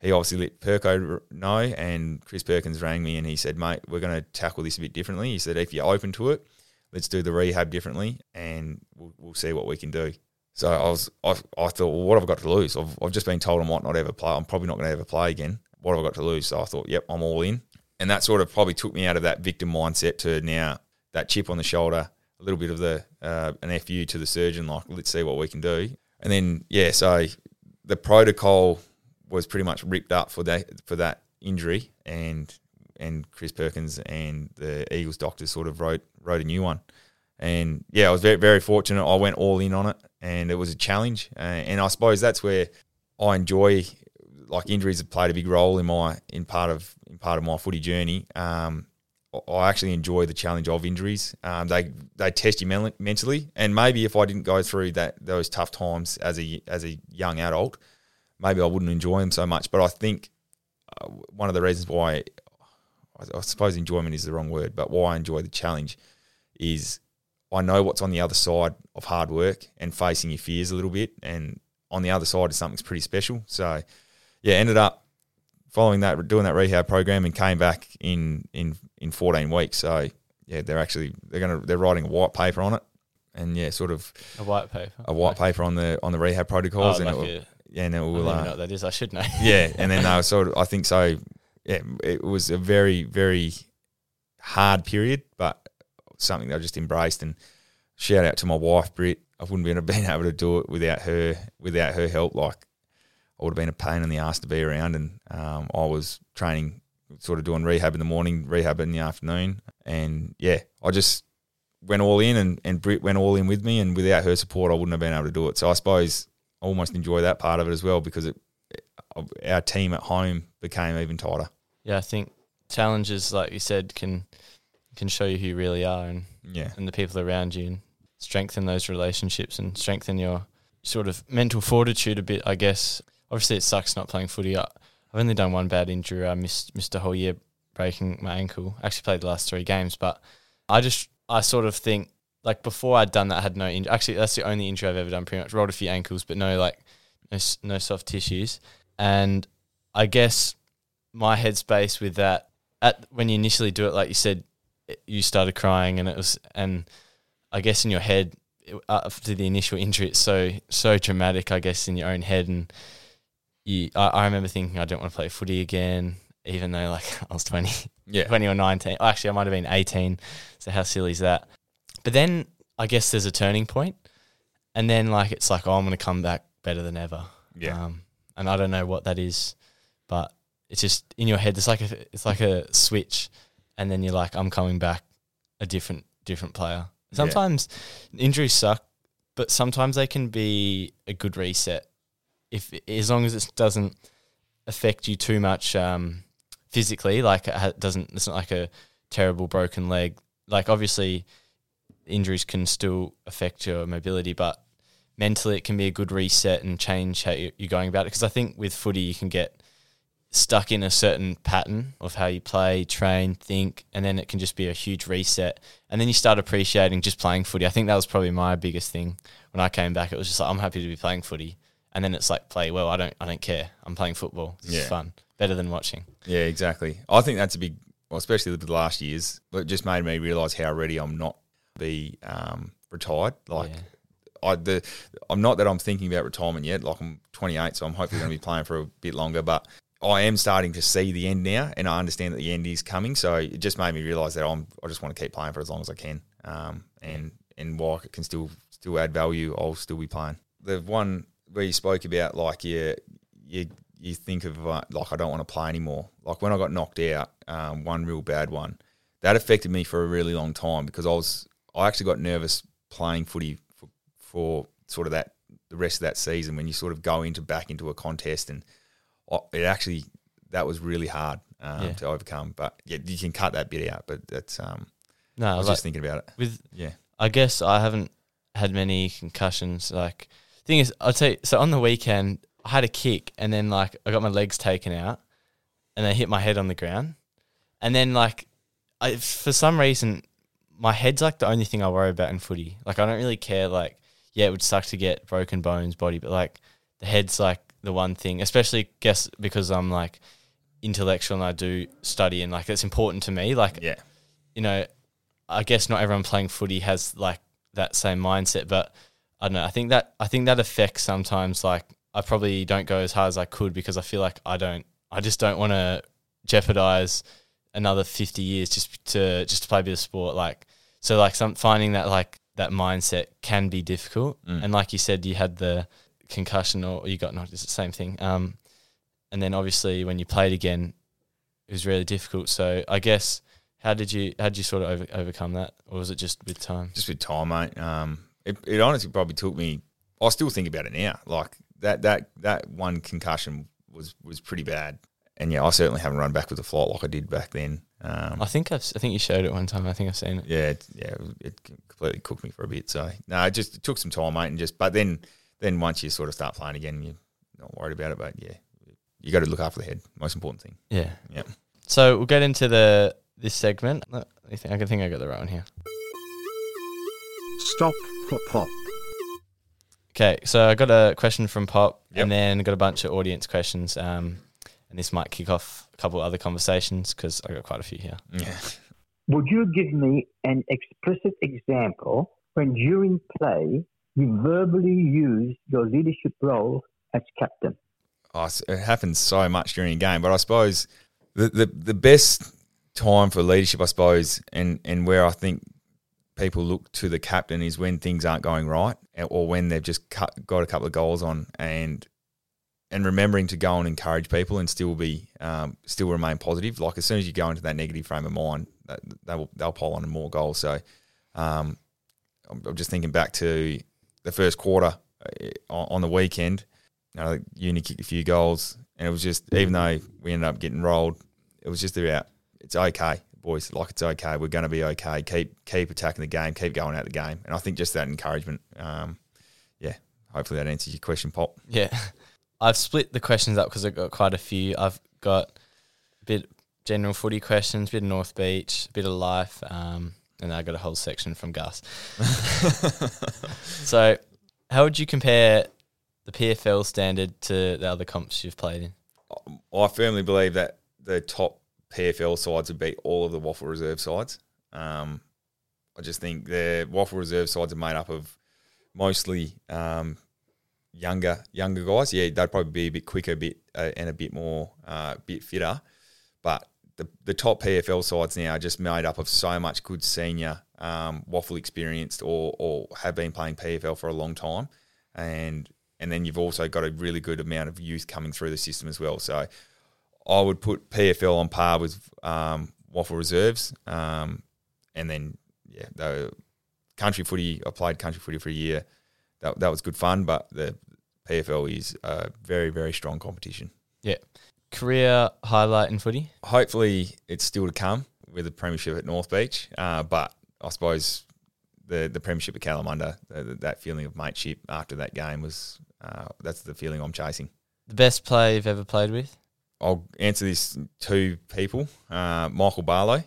S2: He obviously let Perko know, and Chris Perkins rang me and he said, "Mate, we're going to tackle this a bit differently." He said, "If you're open to it, let's do the rehab differently, and we'll, we'll see what we can do." So I was, I, I thought, well, what have I got to lose? I've, I've just been told I might not ever play. I'm probably not going to ever play again. What have I got to lose? So I thought, yep, I'm all in and that sort of probably took me out of that victim mindset to now that chip on the shoulder, a little bit of the uh, an fu to the surgeon, like let's see what we can do, and then yeah, so the protocol was pretty much ripped up for that for that injury, and and Chris Perkins and the Eagles doctors sort of wrote wrote a new one, and yeah, I was very very fortunate. I went all in on it, and it was a challenge, uh, and I suppose that's where I enjoy like injuries have played a big role in my in part of in part of my footy journey. Um, I actually enjoy the challenge of injuries. Um, they they test you mentally, and maybe if I didn't go through that those tough times as a as a young adult, maybe I wouldn't enjoy them so much. But I think uh, one of the reasons why I, suppose enjoyment is the wrong word, but why I enjoy the challenge is I know what's on the other side of hard work and facing your fears a little bit, and on the other side is something's pretty special. So, yeah, ended up following that, doing that rehab program, and came back in in in 14 weeks. So, yeah, they're actually they're gonna they're writing a white paper on it, and yeah, sort of
S1: A white paper.
S2: a white paper on the on the rehab protocols,
S1: Oh,
S2: and
S1: like
S2: it will,
S1: a,
S2: yeah, and it
S1: I don't
S2: will.
S1: even
S2: Uh,
S1: know what that is. I should know. *laughs*
S2: yeah, and then they were sort of. I think so. Yeah, it was a very very hard period, but something that I just embraced. And shout out to my wife Britt. I wouldn't have been *laughs* able to do it without her. Without her help, like I would have been a pain in the ass to be around. And um, I was training, sort of doing rehab in the morning, rehab in the afternoon, and yeah, I just went all in, and and Britt went all in with me. And without her support, I wouldn't have been able to do it. So I suppose I almost enjoy that part of it as well because it our team at home became even tighter.
S1: Yeah, I think challenges, like you said, can can show you who you really are and,
S2: Yeah,
S1: and the people around you and strengthen those relationships and strengthen your sort of mental fortitude a bit, I guess. Obviously, it sucks not playing footy. I- I've only done one bad injury. I missed, missed a whole year breaking my ankle. Actually, played the last three games, but I just, I sort of think, like before I'd done that, I had no injury. Actually, that's the only injury I've ever done. Pretty much rolled a few ankles, but no like, no, no soft tissues. And I guess my headspace with that at when you initially do it, like you said, it- you started crying, and it was, and I guess in your head, it, after the initial injury, it's so so dramatic. I guess in your own head, and you, I, I remember thinking I don't want to play footy again, even though like *laughs* I was twenty.
S2: yeah,
S1: 20 or 19. Oh, actually, I might have been 18. So how silly is that? But then I guess there's a turning point, and then like it's like, oh, I'm going to come back better than ever.
S2: yeah,
S1: Um, and I don't know what that is, but it's just in your head. It's like a it's like a switch, and then you're like, I'm coming back a different different player.
S2: Yeah.
S1: Sometimes injuries suck, but sometimes they can be a good reset if as long as it doesn't affect you too much um, physically. Like it doesn't. It's not like a terrible broken leg. Like obviously, injuries can still affect your mobility, but mentally it can be a good reset and change how you- you're going about it. Because I think with footy you can get stuck in a certain pattern of how you play, train, think, and then it can just be a huge reset. And then you start appreciating just playing footy. I think that was probably my biggest thing when I came back. It was just like I'm happy to be playing footy, and then it's like play well. I don't, I don't care. I'm playing football. It's
S2: Yeah.
S1: fun, better than watching.
S2: yeah, exactly. I think that's a big, well, especially with the last years. It just made me realise how ready I'm not be um, retired. Like
S1: Yeah.
S2: I, the, I'm not that I'm thinking about retirement yet. Like I'm 28, so I'm hopefully going to be *laughs* playing for a bit longer. But I am starting to see the end now, and I understand that the end is coming. So it just made me realise that I'm, I just want to keep playing for as long as I can. Um, and and while I can still still add value, I'll still be playing. The one where you spoke about like you you you think of uh, like I don't want to play anymore. Like when I got knocked out, um, one real bad one, that affected me for a really long time because I was I actually got nervous playing footy for, for sort of that the rest of that season when you sort of go into back into a contest and it actually that was really hard um,
S1: Yeah.
S2: to overcome. But yeah, you can cut that bit out. But that's um,
S1: No,
S2: I was
S1: like,
S2: just thinking about it.
S1: with
S2: Yeah,
S1: I guess I haven't had many concussions. Like thing is, I'll tell you. So on the weekend, I had a kick, and then like I got my legs taken out, and I hit my head on the ground, and then like I for some reason my head's like the only thing I worry about in footy. Like I don't really care. Like yeah, it would suck to get broken bones, body, but like the head's like the one thing. Especially guess because I'm like intellectual and I do study and like it's important to me. Like
S2: yeah,
S1: you know, I guess not everyone playing footy has like that same mindset, but I don't know. I think that I think that affects sometimes. Like I probably don't go as hard as I could because I feel like I don't. I just don't want to jeopardize another fifty years just to just to play a bit of sport. Like so, like some finding that like that mindset can be difficult.
S2: Mm.
S1: And like you said, you had the concussion or you got knocked. It's the same thing. Um, and then obviously when you played again, it was really difficult. So I guess how did you how did you sort of over, overcome that, or was it just with time?
S2: just with time, mate. Um, it, it honestly probably took me. I still think about it now. Like that that that one concussion was was pretty bad. And yeah, I certainly haven't run back with the flight like I did back then. Um,
S1: I think I've, s- I think you showed it one time. I think I've seen it.
S2: yeah, it, yeah, it completely cooked me for a bit. So no, it just it took some time, mate, and just but then then once you sort of start playing again, you're not worried about it. But yeah, you got to look after the head. Most important thing.
S1: Yeah.
S2: Yep.
S1: So we'll get into the this segment. Let me think. I can think I got the right one here.
S3: Stop for pop.
S1: Okay, so I got a question from Pop,
S2: Yep.
S1: and then got a bunch of audience questions. Um, and this might kick off a couple of other conversations because I got quite a few here.
S2: Yeah.
S4: Would you give me an explicit example when during play you verbally use your leadership role as captain?
S2: Oh, it happens so much during a game, but I suppose the, the, the best time for leadership, I suppose, and, and where I think people look to the captain is when things aren't going right or when they've just cut, got a couple of goals on and and remembering to go and encourage people and still be um, still remain positive. Like as soon as you go into that negative frame of mind, that, they will they'll pile on more goals. So um, I'm, I'm just thinking back to the first quarter uh, on, on the weekend. You know, Uni kicked a few goals, and it was just even though we ended up getting rolled, it was just about it's okay, boys. Like it's okay. We're going to be okay. Keep keep attacking the game. Keep going at the game. And I think just that encouragement. Um, yeah, hopefully that answers your question, Pop.
S1: Yeah, *laughs* I've split the questions up because I've got quite a few. I've got a bit general footy questions, a bit of North Beach, a bit of life, um, and I got a whole section from Gus. *laughs* so, how would you compare the PFL standard to the other comps you've played in?
S2: I firmly believe that the top PFL sides would beat all of the WAFL Reserve sides. Um, I just think the WAFL Reserve sides are made up of mostly um, younger younger guys. Yeah, they'd probably be a bit quicker, a bit uh, and a bit more, uh, bit fitter. But the the top PFL sides now are just made up of so much good senior um, WAFL experienced or or have been playing PFL for a long time, and and then you've also got a really good amount of youth coming through the system as well. So I would put PFL on par with um, WAFL Reserves, um, and then yeah, the country footy. I played country footy for a year. That that was good fun, but the PFL is a very very strong competition.
S1: Yeah, career highlight in footy.
S2: Hopefully, it's still to come with the premiership at North Beach, uh, but I suppose the the premiership at Kalamunda, the, that feeling of mateship after that game was uh, that's the feeling I'm chasing.
S1: The best player you've ever played with?
S2: I'll answer this two people. Uh, Michael Barlow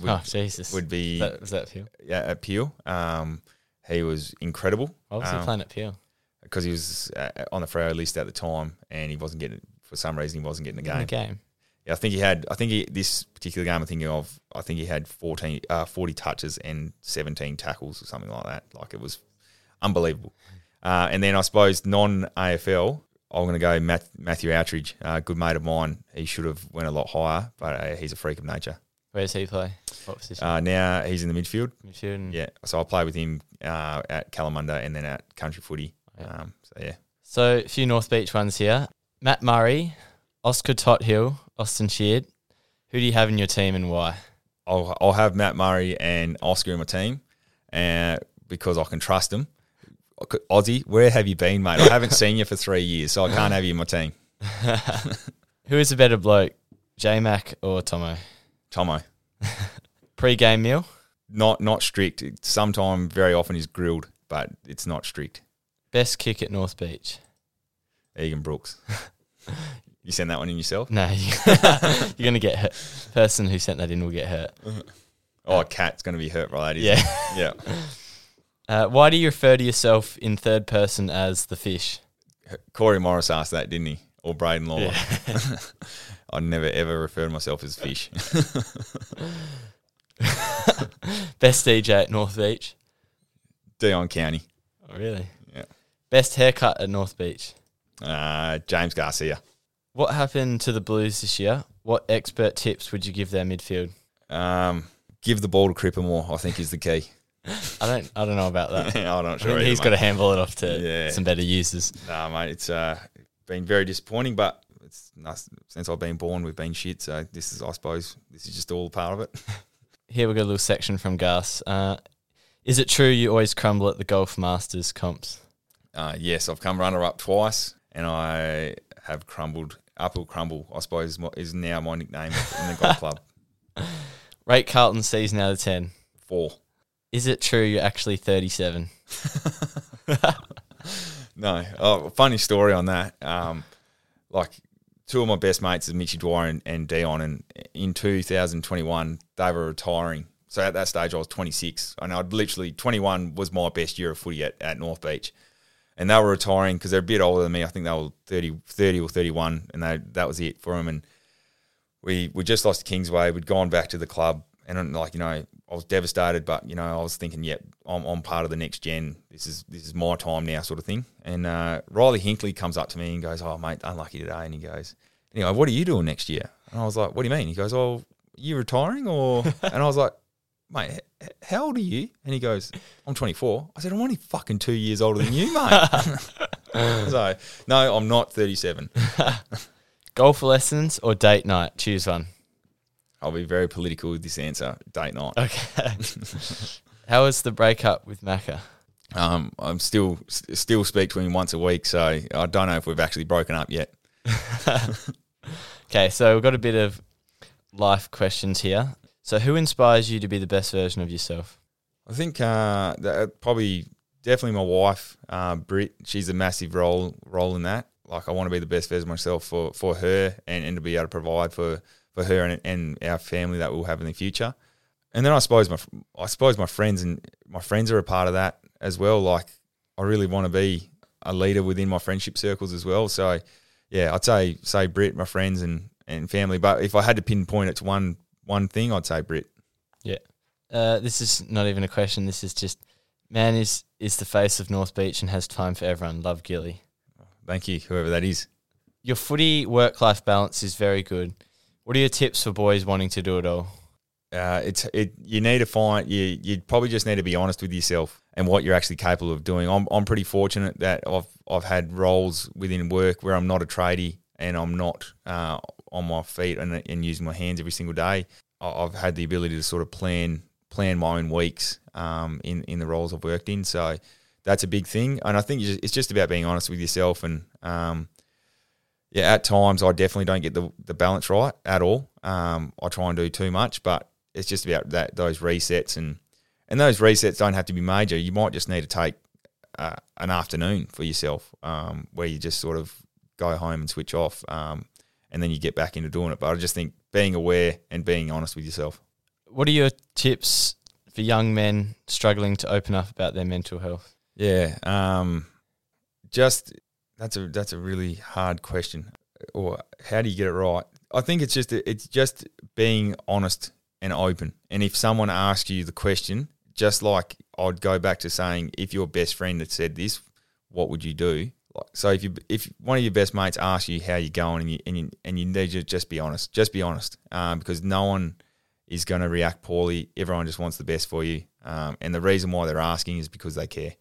S2: would,
S1: oh Jesus!
S2: would be
S1: was that, was that Peel?
S2: yeah, at Peel. Um, he was incredible
S1: Why was he
S2: Um,
S1: playing at Peel?
S2: because he was uh, on the Freo list at the time, and he wasn't getting for some reason he wasn't getting the
S1: In the
S2: game.
S1: game.
S2: Yeah, I think he had. I think he, this particular game I'm thinking of. I think he had 14, uh, 40 touches and seventeen tackles or something like that. Like it was unbelievable. Uh, and then I suppose non AFL. I'm going to go Matthew Outridge, uh, good mate of mine. He should have went a lot higher, but uh, he's a freak of nature.
S1: Where does he play? What position?
S2: Uh, now he's in the midfield.
S1: Midfield. and-
S2: Yeah, so I play with him uh, at Kalamunda and then at Country Footy.
S1: Yeah.
S2: Um, so yeah,
S1: So a few North Beach ones here. Matt Murray, Oscar Tothill, Austin Sheard. Who do you have in your team and why?
S2: I'll I'll have Matt Murray and Oscar in my team, uh, because I can trust them. Aussie, where have you been, mate? I haven't seen you for three years, so I can't have you in my team. *laughs*
S1: Who is a better bloke, J Mac or Tomo?
S2: Tomo, *laughs*
S1: Pre-game meal,
S2: not not strict. Sometimes, very often, is grilled, but it's not strict.
S1: best kick at North Beach.
S2: Egan Brooks. *laughs* you send that one in yourself?
S1: No, *laughs* you're gonna get hurt. Person who sent that in will get hurt.
S2: Oh, a cat's going to be hurt by that. isn't
S1: Yeah.
S2: it? yeah.
S1: Uh, why do you refer to yourself in third person as the fish?
S2: Corey Morris asked that, didn't he? Or Braden Lawler.
S1: Yeah.
S2: I never ever refer to myself as fish. *laughs*
S1: Best DJ at North Beach.
S2: Dion County.
S1: Oh, really?
S2: Yeah.
S1: Best haircut at North Beach.
S2: Uh, James Garcia.
S1: What happened to the Blues this year? What expert tips would you give their midfield?
S2: Um, give the ball to Crippa more, I think is the key.
S1: I don't. I don't know about that. *laughs*
S2: I'm not
S1: I
S2: sure.
S1: think
S2: either,
S1: he's got to handball it off to
S2: Yeah.
S1: some better users.
S2: Nah, mate, it's uh, been very disappointing, but it's nice. since I've been born, we've been shit. So this is, I suppose, this is just all part of it. *laughs*
S1: Here we got a little section from Gus. Uh, is it true you always crumble at the Golf Masters comps?
S2: Uh, yes, I've come runner up twice, and I have crumbled. Uphill crumble, I suppose, is now my nickname in the golf club. *laughs*
S1: Rate Carlton season out of ten.
S2: Four.
S1: Is it true you're actually 37? *laughs*
S2: No. Oh, funny story on that. Um, like two of my best mates is Mitchy Dwyer and, and Dion, and in 2021 they were retiring. So at that stage, I was 26, and I'd literally 21 was my best year of footy at, at North Beach, and they were retiring because they're a bit older than me. I think they were 30, 30 or 31, and they, that was it for them. And we we just lost Kingsway. We'd gone back to the club, and like you know, I was devastated, but you know, I was thinking, yep, I'm, I'm part of the next gen. This is this is my time now, sort of thing. And uh, Riley Hinkley comes up to me and goes, "Oh, mate, unlucky today." And he goes, "Anyway, what are you doing next year?" And I was like, "What do you mean?" He goes, "Oh, you retiring or?" *laughs* and I was like, "Mate, h- how old are you?" And he goes, "I'm 24." I said, "I'm only fucking two years older than you, mate." *laughs* so no, I'm not 37. *laughs*
S1: Golf lessons or date night? Choose one.
S2: I'll be very political with this answer. Date night.
S1: Okay. *laughs* How was the breakup with Macca?
S2: Um, I'm still still speak to him once a week, so I don't know if we've actually broken up yet. *laughs*
S1: Okay, so we've got a bit of life questions here. So, who inspires you to be the best version of yourself?
S2: I think uh, that probably definitely my wife, uh, Britt. She's a massive role role in that. Like I want to be the best version of myself for, for her and, and to be able to provide for, for her and, and our family that we'll have in the future. And then I suppose my I suppose my friends and my friends are a part of that as well. Like I really want to be a leader within my friendship circles as well. So yeah, I'd say say Britt, my friends and, and family. But if I had to pinpoint it to one one thing, I'd say Britt.
S1: Uh, this is not even a question. This is just man is is the face of North Beach and has time for everyone. Love Gilly.
S2: Thank you, whoever that is.
S1: Your footy work life balance is very good. What are your tips for boys wanting to do it all?
S2: uh, it's it. You need to find you. You probably just need to be honest with yourself and what you're actually capable of doing. I'm I'm pretty fortunate that I've I've had roles within work where I'm not a tradie and I'm not uh, on my feet and, and using my hands every single day. I've had the ability to sort of plan plan my own weeks um, in in the roles I've worked in. So that's a big thing, and I think it's just about being honest with yourself and. Um, yeah, at times I definitely don't get the, the balance right at all. Um, I try and do too much, but it's just about that those resets and and those resets don't have to be major. You might just need to take uh, an afternoon for yourself um, where you just sort of go home and switch off, um, and then you get back into doing it. But I just think being aware and being honest with yourself.
S1: What are your tips for young men struggling to open up about their mental health?
S2: Yeah, um, just that's a that's a really hard question. Or how do you get it right? I think it's just it's just being honest and open. And if someone asks you the question, just like I'd go back to saying, if your best friend had said this, what would you do? Like, so if you if one of your best mates asks you how you're going and you and you, and you need to just be honest, just be honest, um, because no one is going to react poorly. Everyone just wants the best for you, um, and the reason why they're asking is because they care.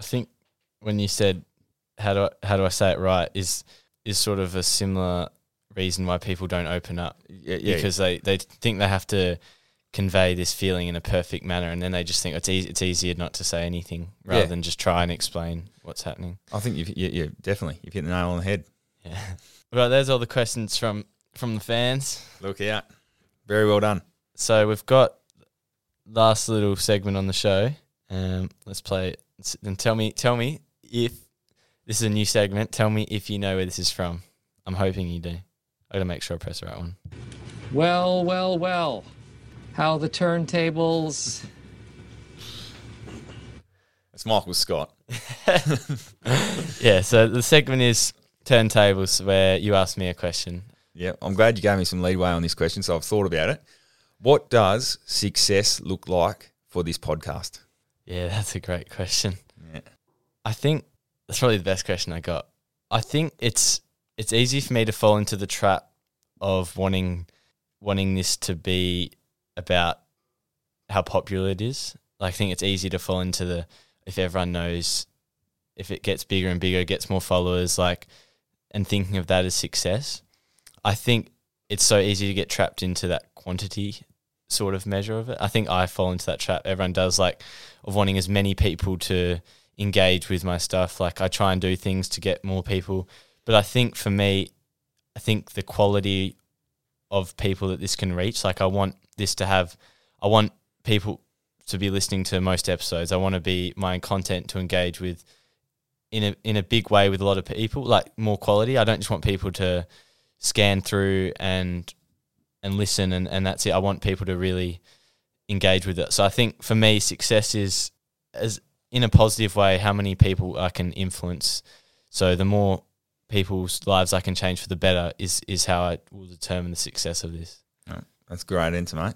S1: I think when you said how do I, how do I say it right is is sort of a similar reason why people don't open up
S2: Yeah, yeah.
S1: because they, they think they have to convey this feeling in a perfect manner and then they just think it's easy, it's easier not to say anything rather
S2: Yeah.
S1: than just try and explain what's happening.
S2: I think you've, yeah, yeah, definitely. You've hit the nail on the head.
S1: Yeah. *laughs* Right, there's all the questions from from the fans.
S2: Look out. Very well done.
S1: So we've got last little segment on the show. Um, let's play it. And tell me, tell me if this is a new segment. Tell me if you know where this is from. I'm hoping you do. I gotta make sure I press the right one.
S3: Well, well, well. How the turntables.
S2: It's Michael Scott. *laughs*
S1: Yeah. So the segment is turntables, where you ask me a question.
S2: Yeah, I'm glad you gave me some leeway on this question, so I've thought about it. What does success look like for this podcast?
S1: Yeah, *laughs* that's a great question.
S2: Yeah.
S1: I think that's probably the best question I got. I think it's it's easy for me to fall into the trap of wanting wanting this to be about how popular it is. Like, I think it's easy to fall into the if everyone knows if it gets bigger and bigger, gets more followers, like and thinking of that as success. I think it's so easy to get trapped into that quantity sort of measure of it. I think I fall into that trap. Everyone does like of wanting as many people to engage with my stuff. Like I try and do things to get more people. But I think for me, I think the quality of people that this can reach, like I want this to have I want people to be listening to most episodes. I want to be my content to engage with in a in a big way with a lot of people, like more quality. I don't just want people to scan through and and listen and, and that's it. I want people to really engage with it. So I think for me, success is as in a positive way how many people I can influence. So the more people's lives I can change for the better is is how I will determine the success of this.
S2: That's great answer, mate.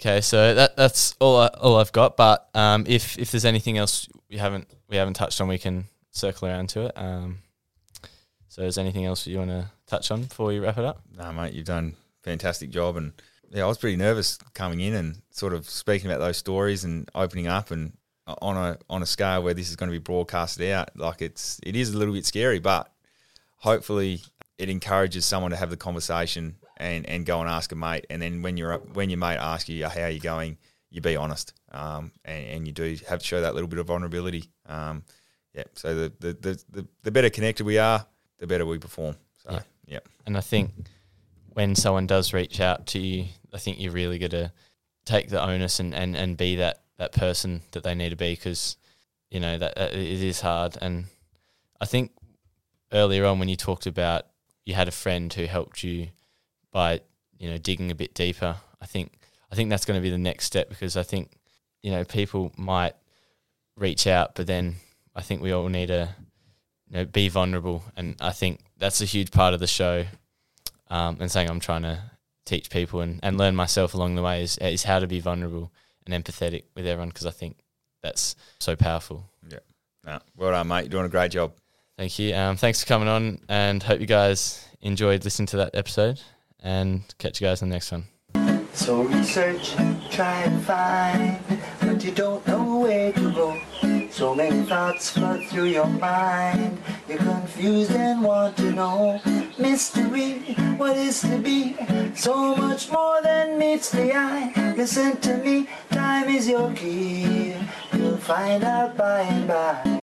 S1: Okay, so that that's all I, all I've got. But um, if if there's anything else we haven't we haven't touched on, we can circle around to it. Um, so is there anything else you want to touch on before we wrap it up?
S2: No, mate, you've done a fantastic job, and yeah, I was pretty nervous coming in and sort of speaking about those stories and opening up and on a on a scale where this is going to be broadcasted out. Like it's it is a little bit scary, but hopefully it encourages someone to have the conversation and, and go and ask a mate. And then when you're when your mate asks you how are you going, you be honest, um, and, and you do have to show that little bit of vulnerability. Um, yeah. So the, the the, the the better connected we are, the better we perform. So
S1: Yeah.
S2: yeah.
S1: And I think when someone does reach out to you, I think you're really got to take the onus and, and, and be that, that person that they need to be because, you know, that, that it is hard. And I think earlier on when you talked about you had a friend who helped you by, you know, digging a bit deeper, I think I think that's going to be the next step because I think, you know, people might reach out, but then I think we all need to you know, be vulnerable. And I think that's a huge part of the show. Um, and saying I'm trying to teach people and, and learn myself along the way is, is how to be vulnerable and empathetic with everyone because I think that's so powerful.
S2: No, well done, mate. You're doing a great job.
S1: Thank you. Um, thanks for coming on and hope you guys enjoyed listening to that episode and catch you guys on the next one.
S5: So research, try and find, but you don't know where to go. So many thoughts flood through your mind. You're confused and want to know. Mystery, what is to be? So much more than meets the eye. Listen to me, time is your key. You'll find out by and by.